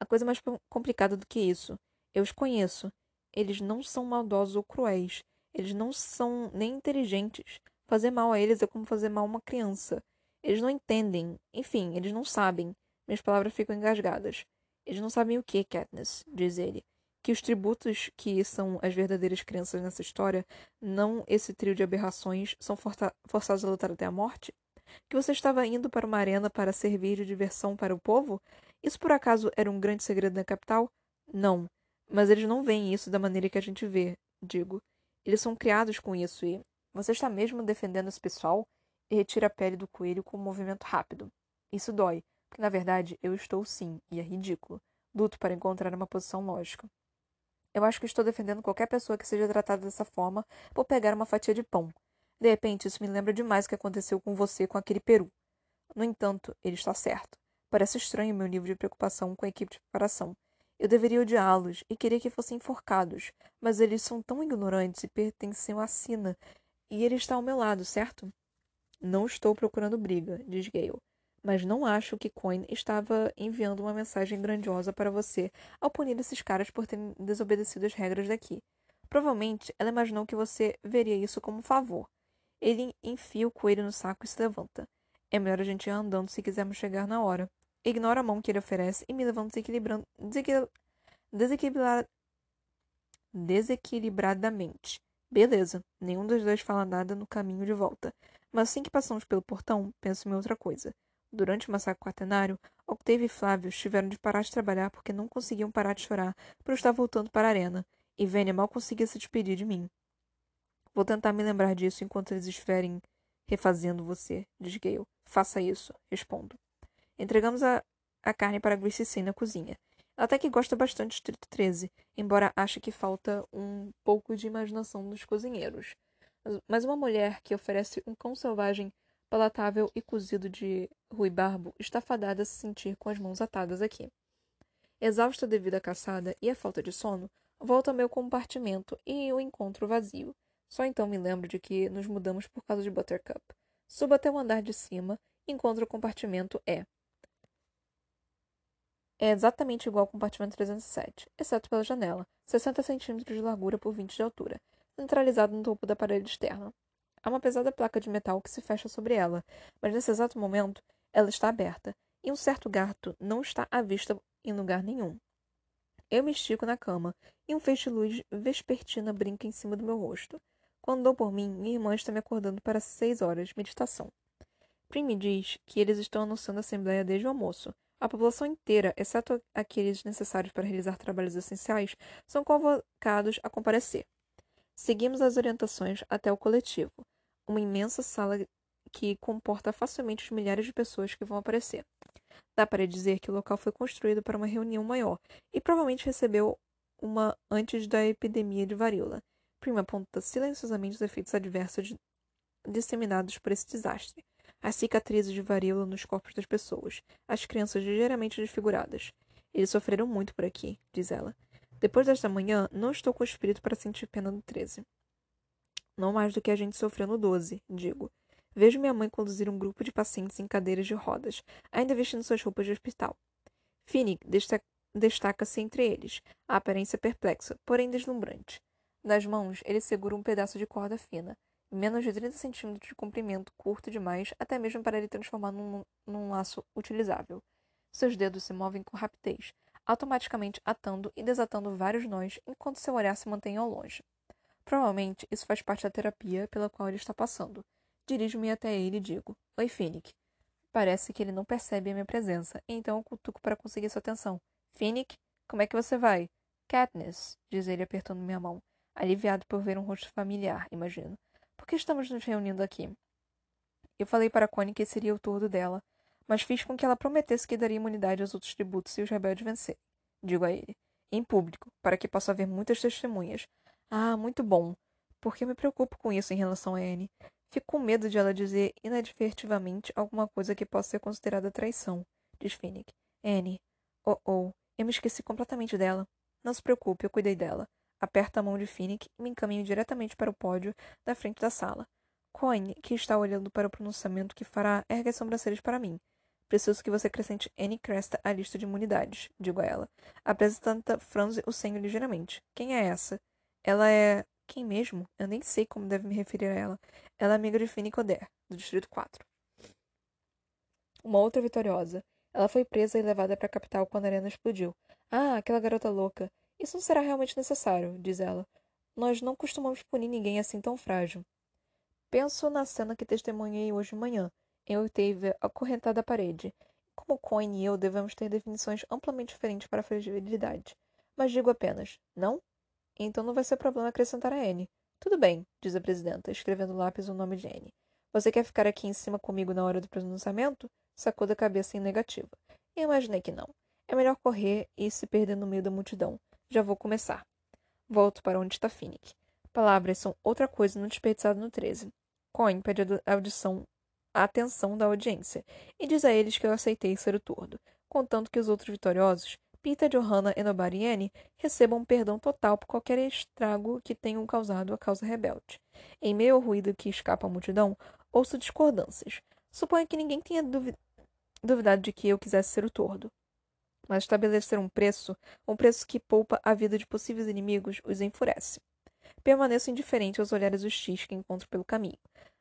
Speaker 1: A coisa mais complicada do que isso. Eu os conheço. Eles não são maldosos ou cruéis. Eles não são nem inteligentes. Fazer mal a eles é como fazer mal a uma criança. Eles não entendem. Enfim, eles não sabem. Minhas palavras ficam engasgadas. Eles não sabem o que, Katniss, diz ele. Que os tributos que são as verdadeiras crianças nessa história, não esse trio de aberrações, são forçados a lutar até a morte? Que você estava indo para uma arena para servir de diversão para o povo? Isso por acaso era um grande segredo da capital? Não. Mas eles não veem isso da maneira que a gente vê, digo. Eles são criados com isso e. Você está mesmo defendendo esse pessoal? E retira a pele do coelho com um movimento rápido. Isso dói, porque na verdade eu estou sim, e é ridículo. Luto para encontrar uma posição lógica. Eu acho que estou defendendo qualquer pessoa que seja tratada dessa forma por pegar uma fatia de pão. De repente, isso me lembra demais o que aconteceu com você com aquele peru. No entanto, ele está certo. Parece estranho meu nível de preocupação com a equipe de preparação. Eu deveria odiá-los e queria que fossem enforcados, mas eles são tão ignorantes e pertencem à Sina, e ele está ao meu lado, certo? Não estou procurando briga, diz Gale, mas não acho que Coin estava enviando uma mensagem grandiosa para você ao punir esses caras por terem desobedecido as regras daqui. Provavelmente ela imaginou que você veria isso como um favor. Ele enfia o coelho no saco e se levanta. É melhor a gente ir andando se quisermos chegar na hora. Ignoro a mão que ele oferece e me levanto desequilibrando, desequilibrar, desequilibradamente. Beleza, nenhum dos dois fala nada no caminho de volta. Mas assim que passamos pelo portão, penso em outra coisa. Durante o massacre quaternário, Octave e Flávio tiveram de parar de trabalhar porque não conseguiam parar de chorar por estar voltando para a arena, e Vênia mal conseguia se despedir de mim. Vou tentar me lembrar disso enquanto eles estiverem refazendo você, diz Gale. Faça isso, respondo. Entregamos a, a carne para Gracie Sim na cozinha. Ela até que gosta bastante de Distrito 13, embora ache que falta um pouco de imaginação nos cozinheiros. Mas uma mulher que oferece um cão selvagem palatável e cozido de ruibarbo está fadada a se sentir com as mãos atadas aqui. Exausta devido à caçada e à falta de sono, volto ao meu compartimento e o encontro vazio. Só então me lembro de que nos mudamos por causa de Buttercup. Subo até o andar de cima e encontro o compartimento E é exatamente igual ao compartimento 307, exceto pela janela, 60 centímetros de largura por 20 de altura, centralizado no topo da parede externa. Há uma pesada placa de metal que se fecha sobre ela, mas nesse exato momento ela está aberta, e um certo gato não está à vista em lugar nenhum. Eu me estico na cama, e um feixe de luz vespertina brinca em cima do meu rosto. Quando dou por mim, minha irmã está me acordando para seis horas, meditação. Prim me diz que eles estão anunciando a assembleia desde o almoço, a população inteira, exceto aqueles necessários para realizar trabalhos essenciais, são convocados a comparecer. Seguimos as orientações até o coletivo, uma imensa sala que comporta facilmente os milhares de pessoas que vão aparecer. Dá para dizer que o local foi construído para uma reunião maior e provavelmente recebeu uma antes da epidemia de varíola. Prima aponta silenciosamente os efeitos adversos disseminados por esse desastre as cicatrizes de varíola nos corpos das pessoas, as crianças ligeiramente desfiguradas. Eles sofreram muito por aqui, diz ela. Depois desta manhã, não estou com o espírito para sentir pena no 13. Não mais do que a gente sofreu no 12, digo. Vejo minha mãe conduzir um grupo de pacientes em cadeiras de rodas, ainda vestindo suas roupas de hospital. Finnick destaca-se entre eles, a aparência perplexa, porém deslumbrante. Nas mãos, ele segura um pedaço de corda fina, menos de 30 centímetros de comprimento, curto demais, até mesmo para ele transformar num, num laço utilizável. Seus dedos se movem com rapidez, automaticamente atando e desatando vários nós enquanto seu olhar se mantém ao longe. Provavelmente isso faz parte da terapia pela qual ele está passando. Dirijo-me até ele e digo: Oi, Finnick. Parece que ele não percebe a minha presença, então eu cutuco para conseguir sua atenção. Finnick, como é que você vai? Katniss, diz ele apertando minha mão, aliviado por ver um rosto familiar, imagino. Por que estamos nos reunindo aqui? Eu falei para Connie que seria o turno dela, mas fiz com que ela prometesse que daria imunidade aos outros tributos se os rebeldes vencerem. Digo a ele. Em público, para que possa haver muitas testemunhas. Ah, muito bom. Porque me preocupo com isso em relação a Anne. Fico com medo de ela dizer inadvertidamente alguma coisa que possa ser considerada traição, diz Finnick. Anne. Oh, oh. Eu me esqueci completamente dela. Não se preocupe, eu cuidei dela. Aperta a mão de Finnick e me encaminho diretamente para o pódio da frente da sala. Coin, que está olhando para o pronunciamento que fará, ergue as sobrancelhas para mim. Preciso que você acrescente Annie Cresta à lista de imunidades, digo a ela. A apresentanta franze o senho ligeiramente. Quem é essa? Ela é. Quem mesmo? Eu nem sei como deve me referir a ela. Ela é amiga de Finnick Oder, do Distrito 4. Uma outra vitoriosa. Ela foi presa e levada para a capital quando a arena explodiu. Ah, aquela garota louca. Isso não será realmente necessário, diz ela. Nós não costumamos punir ninguém assim tão frágil. Penso na cena que testemunhei hoje de manhã. Eu teve acorrentada à parede. Como Coin e eu devemos ter definições amplamente diferentes para a fragilidade. Mas digo apenas, não? Então não vai ser problema acrescentar a N. Tudo bem, diz a presidenta, escrevendo no lápis o nome de N. Você quer ficar aqui em cima comigo na hora do pronunciamento? Sacou da cabeça em negativa. Eu imaginei que não. É melhor correr e se perder no meio da multidão. Já vou começar. Volto para onde está Finnick. Palavras são outra coisa não desperdiçada no 13. Coin pede audição a atenção da audiência e diz a eles que eu aceitei ser o tordo, contanto que os outros vitoriosos, Peter, Johanna, e Annie, recebam perdão total por qualquer estrago que tenham causado a causa rebelde. Em meio ao ruído que escapa à multidão, ouço discordâncias. Suponho que ninguém tenha duvi duvidado de que eu quisesse ser o tordo mas estabelecer um preço, um preço que poupa a vida de possíveis inimigos, os enfurece. Permaneço indiferente aos olhares hostis que encontro pelo caminho.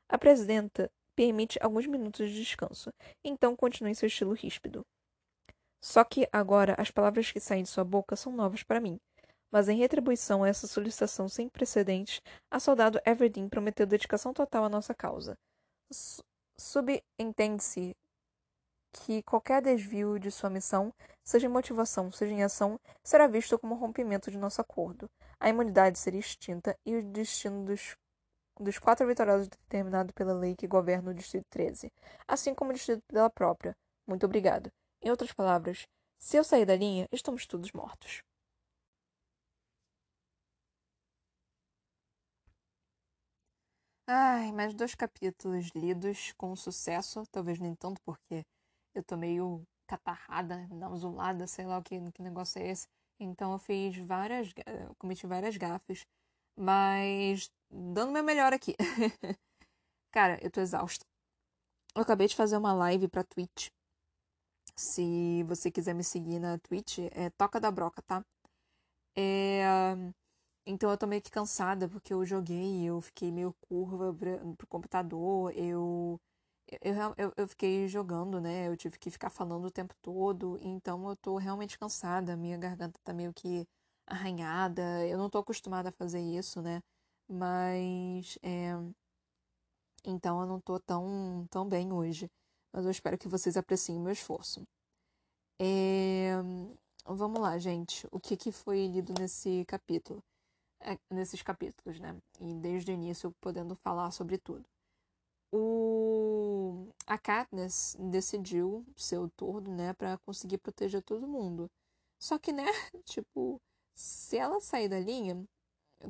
Speaker 1: A presidenta permite alguns minutos de descanso, então continua em seu estilo ríspido. Só que agora as palavras que saem de sua boca são novas para mim. Mas em retribuição a essa solicitação sem precedentes, a soldado Everdeen prometeu dedicação total à nossa causa. Subentende-se que qualquer desvio de sua missão, seja em motivação, seja em ação, será visto como um rompimento de nosso acordo. A imunidade seria extinta e o destino dos, dos quatro vitoriosos determinado pela lei que governa o Distrito 13, assim como o Distrito dela própria. Muito obrigado. Em outras palavras, se eu sair da linha, estamos todos mortos. Ai, mais dois capítulos lidos com sucesso, talvez nem tanto porque eu tô meio catarrada, nasulada, sei lá o que, que negócio é esse. Então eu fiz várias, cometi várias gafes, mas dando meu melhor aqui. *laughs* Cara, eu tô exausta. Eu acabei de fazer uma live pra Twitch. Se você quiser me seguir na Twitch, é Toca da Broca, tá? É... Então eu tô meio que cansada porque eu joguei, eu fiquei meio curva pro computador, eu eu, eu, eu fiquei jogando, né? Eu tive que ficar falando o tempo todo, então eu tô realmente cansada, minha garganta tá meio que arranhada, eu não tô acostumada a fazer isso, né? Mas, é... Então eu não tô tão, tão bem hoje, mas eu espero que vocês apreciem o meu esforço. É... Vamos lá, gente. O que, que foi lido nesse capítulo? É, nesses capítulos, né? E desde o início podendo falar sobre tudo. O... A Katniss decidiu ser o tordo, né, para conseguir proteger todo mundo. Só que, né, *laughs* tipo, se ela sair da linha,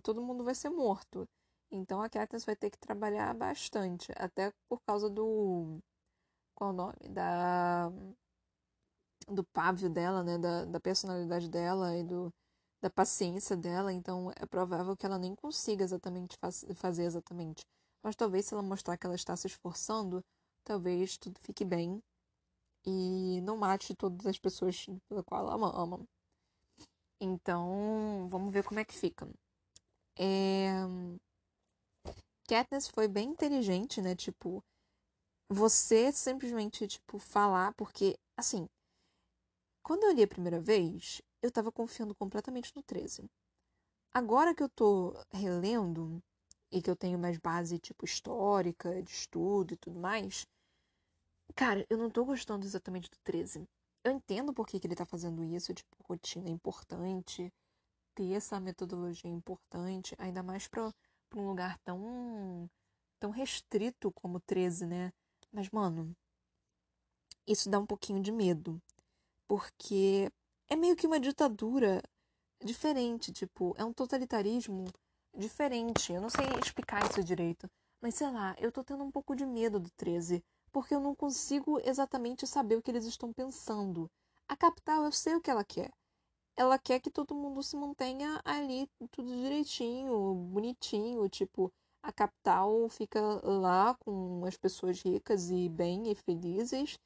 Speaker 1: todo mundo vai ser morto. Então a Katniss vai ter que trabalhar bastante, até por causa do qual o nome? Da do pávio dela, né, da, da personalidade dela e do da paciência dela, então é provável que ela nem consiga exatamente faz, fazer exatamente mas talvez se ela mostrar que ela está se esforçando, talvez tudo fique bem e não mate todas as pessoas pela qual ela ama. Então, vamos ver como é que fica. É... Katniss foi bem inteligente, né? Tipo, você simplesmente, tipo, falar, porque, assim, quando eu li a primeira vez, eu tava confiando completamente no 13. Agora que eu tô relendo, e que eu tenho mais base, tipo, histórica, de estudo e tudo mais, cara, eu não tô gostando exatamente do 13. Eu entendo por que, que ele tá fazendo isso, tipo, rotina importante, ter essa metodologia importante, ainda mais pra um lugar tão, tão restrito como 13, né? Mas, mano, isso dá um pouquinho de medo. Porque é meio que uma ditadura diferente, tipo, é um totalitarismo diferente. Eu não sei explicar isso direito. Mas sei lá, eu tô tendo um pouco de medo do 13, porque eu não consigo exatamente saber o que eles estão pensando. A capital, eu sei o que ela quer. Ela quer que todo mundo se mantenha ali tudo direitinho, bonitinho, tipo, a capital fica lá com as pessoas ricas e bem e felizes,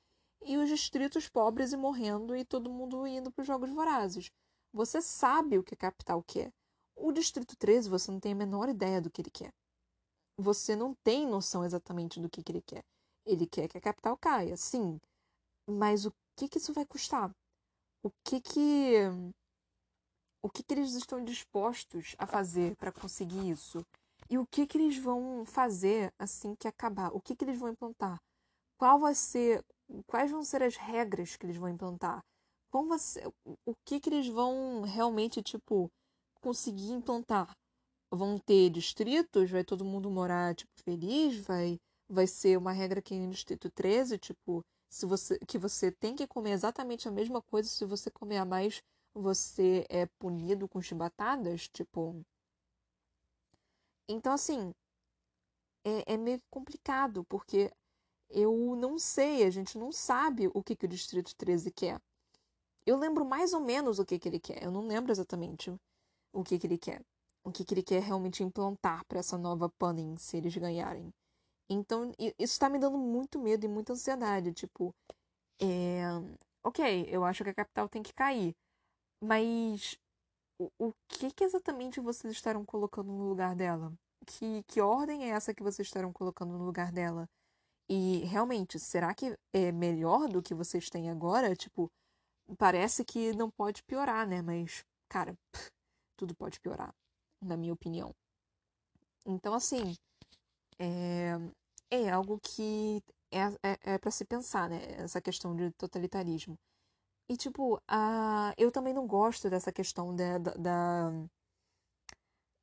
Speaker 1: e os distritos pobres e morrendo e todo mundo indo para os jogos vorazes. Você sabe o que a capital quer. O distrito 13 você não tem a menor ideia do que ele quer. Você não tem noção exatamente do que, que ele quer. Ele quer que a capital caia, sim. Mas o que, que isso vai custar? O que que o que, que eles estão dispostos a fazer para conseguir isso? E o que, que eles vão fazer assim que acabar? O que, que eles vão implantar? Qual vai ser, quais vão ser as regras que eles vão implantar? Como ser, o que, que eles vão realmente, tipo, conseguir implantar? Vão ter distritos? Vai todo mundo morar, tipo, feliz? Vai, vai ser uma regra que no Distrito 13, tipo, se você, que você tem que comer exatamente a mesma coisa, se você comer a mais, você é punido com chibatadas? Tipo, então, assim, é, é meio complicado, porque eu não sei, a gente não sabe o que, que o Distrito 13 quer. Eu lembro mais ou menos o que, que ele quer, eu não lembro exatamente o que, que ele quer. O que, que ele quer realmente implantar para essa nova Punning, se eles ganharem. Então, isso está me dando muito medo e muita ansiedade. Tipo, é... ok, eu acho que a capital tem que cair. Mas o, o que, que exatamente vocês estarão colocando no lugar dela? Que, que ordem é essa que vocês estarão colocando no lugar dela? E realmente, será que é melhor do que vocês têm agora? Tipo, parece que não pode piorar, né? Mas, cara, *laughs* tudo pode piorar, na minha opinião. Então, assim, é, é algo que é, é, é para se pensar, né? Essa questão de totalitarismo. E, tipo, a... eu também não gosto dessa questão da, da,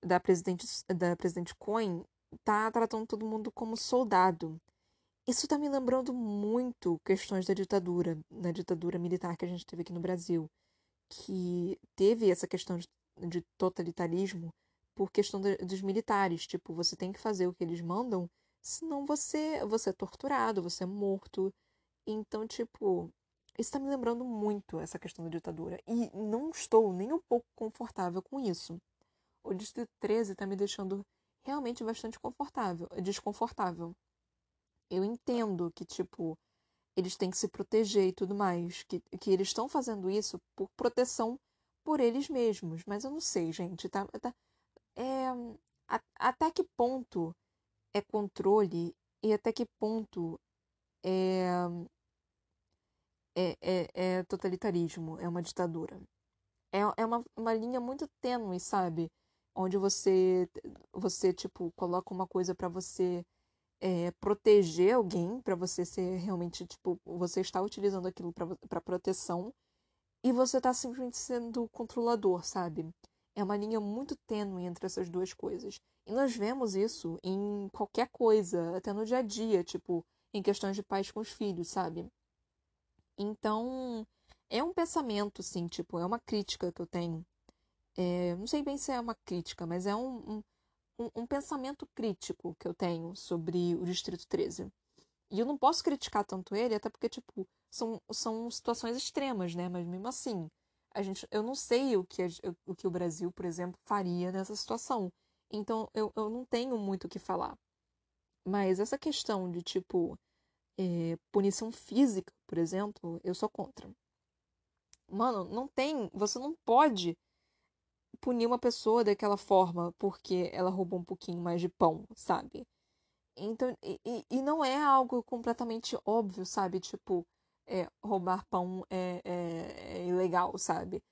Speaker 1: da, presidente, da presidente Cohen tá tratando todo mundo como soldado. Isso tá me lembrando muito questões da ditadura, da ditadura militar que a gente teve aqui no Brasil, que teve essa questão de, de totalitarismo por questão de, dos militares. Tipo, você tem que fazer o que eles mandam, senão você, você é torturado, você é morto. Então, tipo, isso está me lembrando muito essa questão da ditadura. E não estou nem um pouco confortável com isso. O Distrito 13 está me deixando realmente bastante confortável, desconfortável. Eu entendo que, tipo, eles têm que se proteger e tudo mais. Que, que eles estão fazendo isso por proteção por eles mesmos. Mas eu não sei, gente. Tá, tá, é, a, até que ponto é controle e até que ponto é é, é, é totalitarismo, é uma ditadura. É, é uma, uma linha muito tênue, sabe? Onde você, você tipo, coloca uma coisa para você é, proteger alguém, para você ser realmente, tipo, você está utilizando aquilo para proteção e você está simplesmente sendo controlador, sabe? É uma linha muito tênue entre essas duas coisas. E nós vemos isso em qualquer coisa, até no dia a dia, tipo, em questões de pais com os filhos, sabe? Então, é um pensamento, assim, tipo, é uma crítica que eu tenho. É, não sei bem se é uma crítica, mas é um, um, um pensamento crítico que eu tenho sobre o Distrito 13. E eu não posso criticar tanto ele, até porque, tipo, são, são situações extremas, né? Mas mesmo assim, a gente, eu não sei o que, o que o Brasil, por exemplo, faria nessa situação. Então, eu, eu não tenho muito o que falar. Mas essa questão de, tipo, é, punição física, por exemplo, eu sou contra. Mano, não tem. Você não pode punir uma pessoa daquela forma porque ela roubou um pouquinho mais de pão, sabe? Então, e, e não é algo completamente óbvio, sabe? Tipo, é, roubar pão é, é, é ilegal, sabe?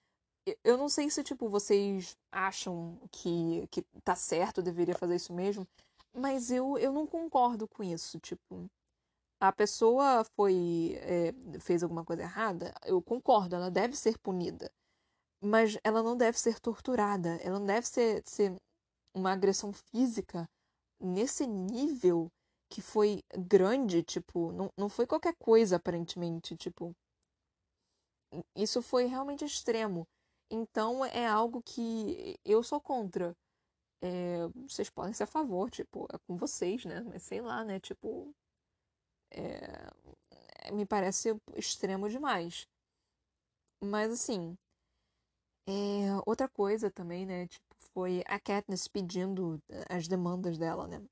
Speaker 1: Eu não sei se, tipo, vocês acham que, que tá certo, deveria fazer isso mesmo, mas eu, eu não concordo com isso, tipo a pessoa foi é, fez alguma coisa errada, eu concordo, ela deve ser punida. Mas ela não deve ser torturada, ela não deve ser, ser uma agressão física nesse nível que foi grande, tipo, não, não foi qualquer coisa, aparentemente, tipo. Isso foi realmente extremo. Então é algo que eu sou contra. É, vocês podem ser a favor, tipo, é com vocês, né? Mas sei lá, né? Tipo. É, me parece extremo demais. Mas assim. É, outra coisa também, né? Tipo, foi a Katniss pedindo as demandas dela, né?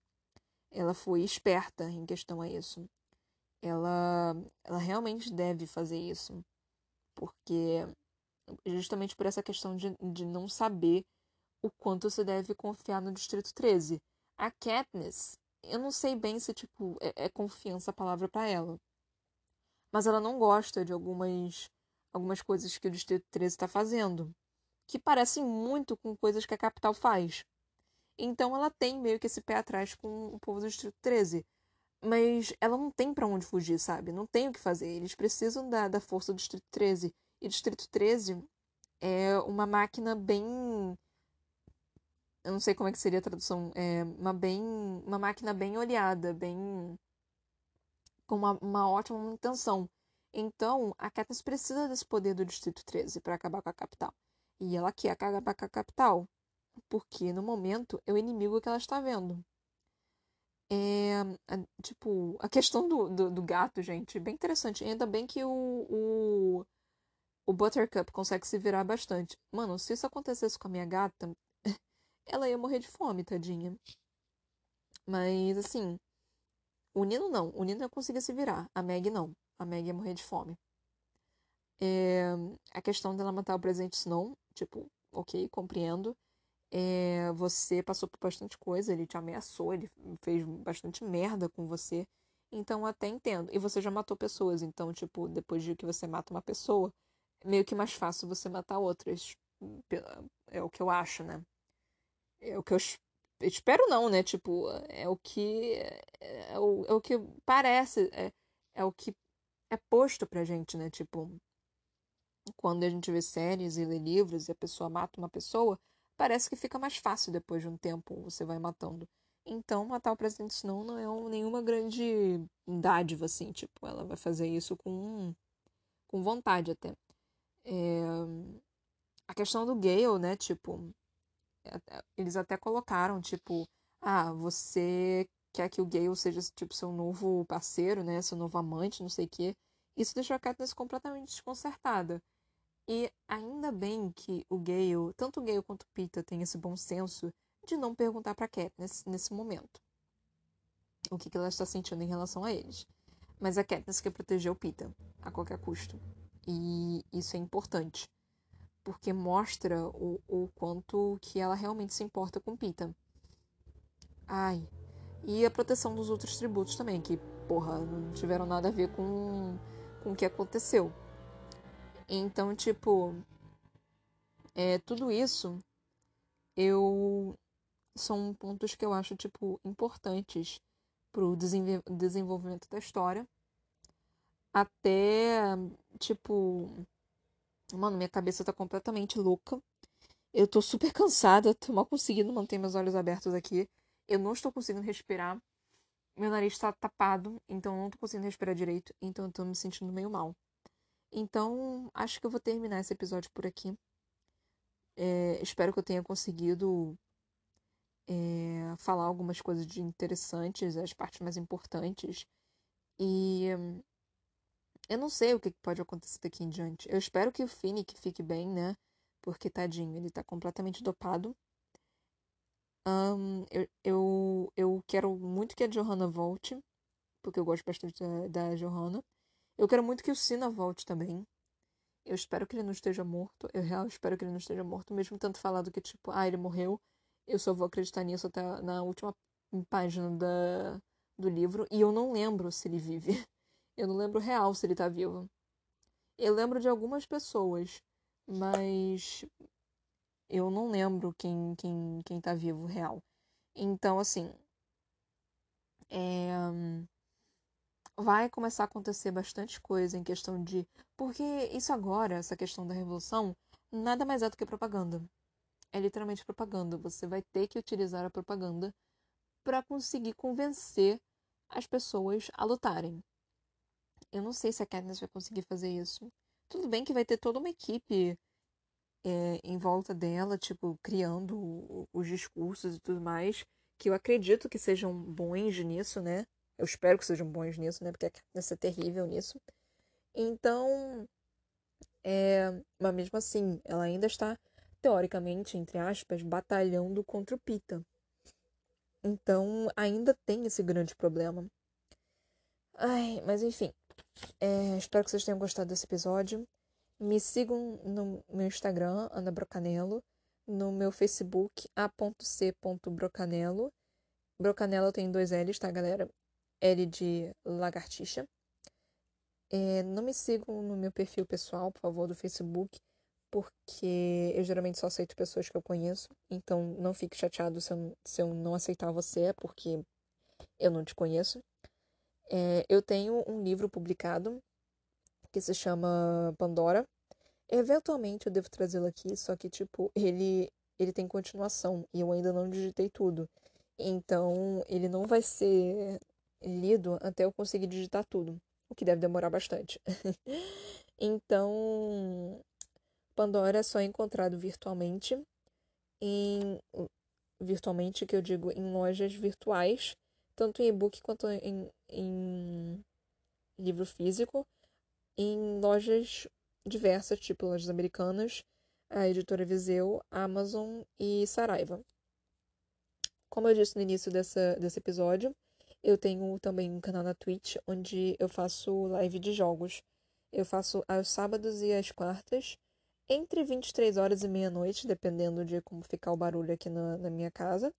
Speaker 1: Ela foi esperta em questão a isso. Ela, ela realmente deve fazer isso. Porque justamente por essa questão de, de não saber o quanto você deve confiar no Distrito 13. A Katniss, eu não sei bem se, tipo, é, é confiança a palavra para ela. Mas ela não gosta de algumas, algumas coisas que o Distrito 13 está fazendo. Que parecem muito com coisas que a capital faz. Então ela tem meio que esse pé atrás com o povo do Distrito 13. Mas ela não tem para onde fugir, sabe? Não tem o que fazer. Eles precisam da, da força do Distrito 13. E Distrito 13 é uma máquina bem. Eu não sei como é que seria a tradução. É uma, bem, uma máquina bem olhada, bem. com uma, uma ótima intenção. Então, a Katniss precisa desse poder do Distrito 13 para acabar com a capital. E ela quer acabar com a capital, porque no momento é o inimigo que ela está vendo. É, tipo, a questão do, do, do, gato, gente, bem interessante. Ainda bem que o, o o Buttercup consegue se virar bastante. Mano, se isso acontecesse com a minha gata, ela ia morrer de fome, tadinha. Mas, assim, o Nino não. O Nino ia conseguir se virar. A Meg não. A Meg ia morrer de fome. É... A questão dela matar o presente Snow, tipo, ok, compreendo. É... Você passou por bastante coisa, ele te ameaçou, ele fez bastante merda com você. Então, até entendo. E você já matou pessoas, então, tipo, depois de que você mata uma pessoa, meio que mais fácil você matar outras. É o que eu acho, né? É o que eu espero não, né? Tipo, é o que é o, é o que parece, é, é o que é posto pra gente, né? Tipo, quando a gente vê séries e lê livros e a pessoa mata uma pessoa, parece que fica mais fácil depois de um tempo você vai matando. Então, matar o presidente Snow não é um, nenhuma grande dádiva, assim, tipo, ela vai fazer isso com, com vontade até. É... A questão do Gale, né? Tipo, eles até colocaram, tipo, ah, você quer que o Gale seja, tipo, seu novo parceiro, né? Seu novo amante, não sei o quê. Isso deixou a Katniss completamente desconcertada. E ainda bem que o Gale, tanto o Gale quanto o Pita, tem esse bom senso de não perguntar pra Katniss nesse momento o que, que ela está sentindo em relação a eles. Mas a Katniss quer proteger o Pita a qualquer custo. E isso é importante, porque mostra o, o quanto que ela realmente se importa com Pita. Ai. E a proteção dos outros tributos também, que, porra, não tiveram nada a ver com, com o que aconteceu. Então, tipo, é, tudo isso eu são pontos que eu acho, tipo, importantes pro desenvolvimento da história até, tipo. Mano, minha cabeça tá completamente louca. Eu tô super *laughs* cansada, tô mal conseguindo manter meus olhos abertos aqui. Eu não estou conseguindo respirar. Meu nariz tá tapado, então eu não tô conseguindo respirar direito. Então eu tô me sentindo meio mal. Então, acho que eu vou terminar esse episódio por aqui. É, espero que eu tenha conseguido é, falar algumas coisas interessantes, as partes mais importantes. E eu não sei o que pode acontecer daqui em diante. Eu espero que o Finnick fique bem, né? Porque, tadinho, ele tá completamente dopado. Um, eu, eu, eu quero muito que a Johanna volte, porque eu gosto bastante da, da Johanna. Eu quero muito que o Sina volte também. Eu espero que ele não esteja morto. Eu real espero que ele não esteja morto, mesmo tanto falado que, tipo, ah, ele morreu. Eu só vou acreditar nisso até na última página da, do livro. E eu não lembro se ele vive. *laughs* Eu não lembro real se ele tá vivo. Eu lembro de algumas pessoas, mas eu não lembro quem, quem, quem tá vivo real. Então, assim. É... Vai começar a acontecer bastante coisa em questão de. Porque isso agora, essa questão da revolução, nada mais é do que propaganda. É literalmente propaganda. Você vai ter que utilizar a propaganda para conseguir convencer as pessoas a lutarem. Eu não sei se a Katniss vai conseguir fazer isso. Tudo bem que vai ter toda uma equipe é, em volta dela, tipo, criando os discursos e tudo mais, que eu acredito que sejam bons nisso, né? Eu espero que sejam bons nisso, né? Porque a Katniss é terrível nisso. Então, é, mas mesmo assim, ela ainda está, teoricamente, entre aspas, batalhando contra o Pita. Então, ainda tem esse grande problema. Ai, mas enfim. É, espero que vocês tenham gostado desse episódio. Me sigam no meu Instagram, Ana Brocanello. No meu Facebook, a.c.brocanello. Brocanello tem dois L's, tá, galera? L de lagartixa. É, não me sigam no meu perfil pessoal, por favor, do Facebook, porque eu geralmente só aceito pessoas que eu conheço. Então não fique chateado se eu, se eu não aceitar você, porque eu não te conheço. É, eu tenho um livro publicado que se chama Pandora. Eventualmente eu devo trazê-lo aqui, só que, tipo, ele, ele tem continuação e eu ainda não digitei tudo. Então, ele não vai ser lido até eu conseguir digitar tudo, o que deve demorar bastante. *laughs* então, Pandora é só encontrado virtualmente em virtualmente que eu digo em lojas virtuais, tanto em e-book quanto em, em livro físico, em lojas diversas, tipo lojas americanas, a editora Viseu, Amazon e Saraiva. Como eu disse no início dessa, desse episódio, eu tenho também um canal na Twitch onde eu faço live de jogos. Eu faço aos sábados e às quartas, entre 23 horas e meia-noite, dependendo de como ficar o barulho aqui na, na minha casa.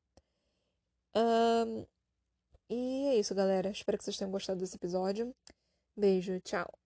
Speaker 1: Um, e é isso, galera. Espero que vocês tenham gostado desse episódio. Beijo, tchau.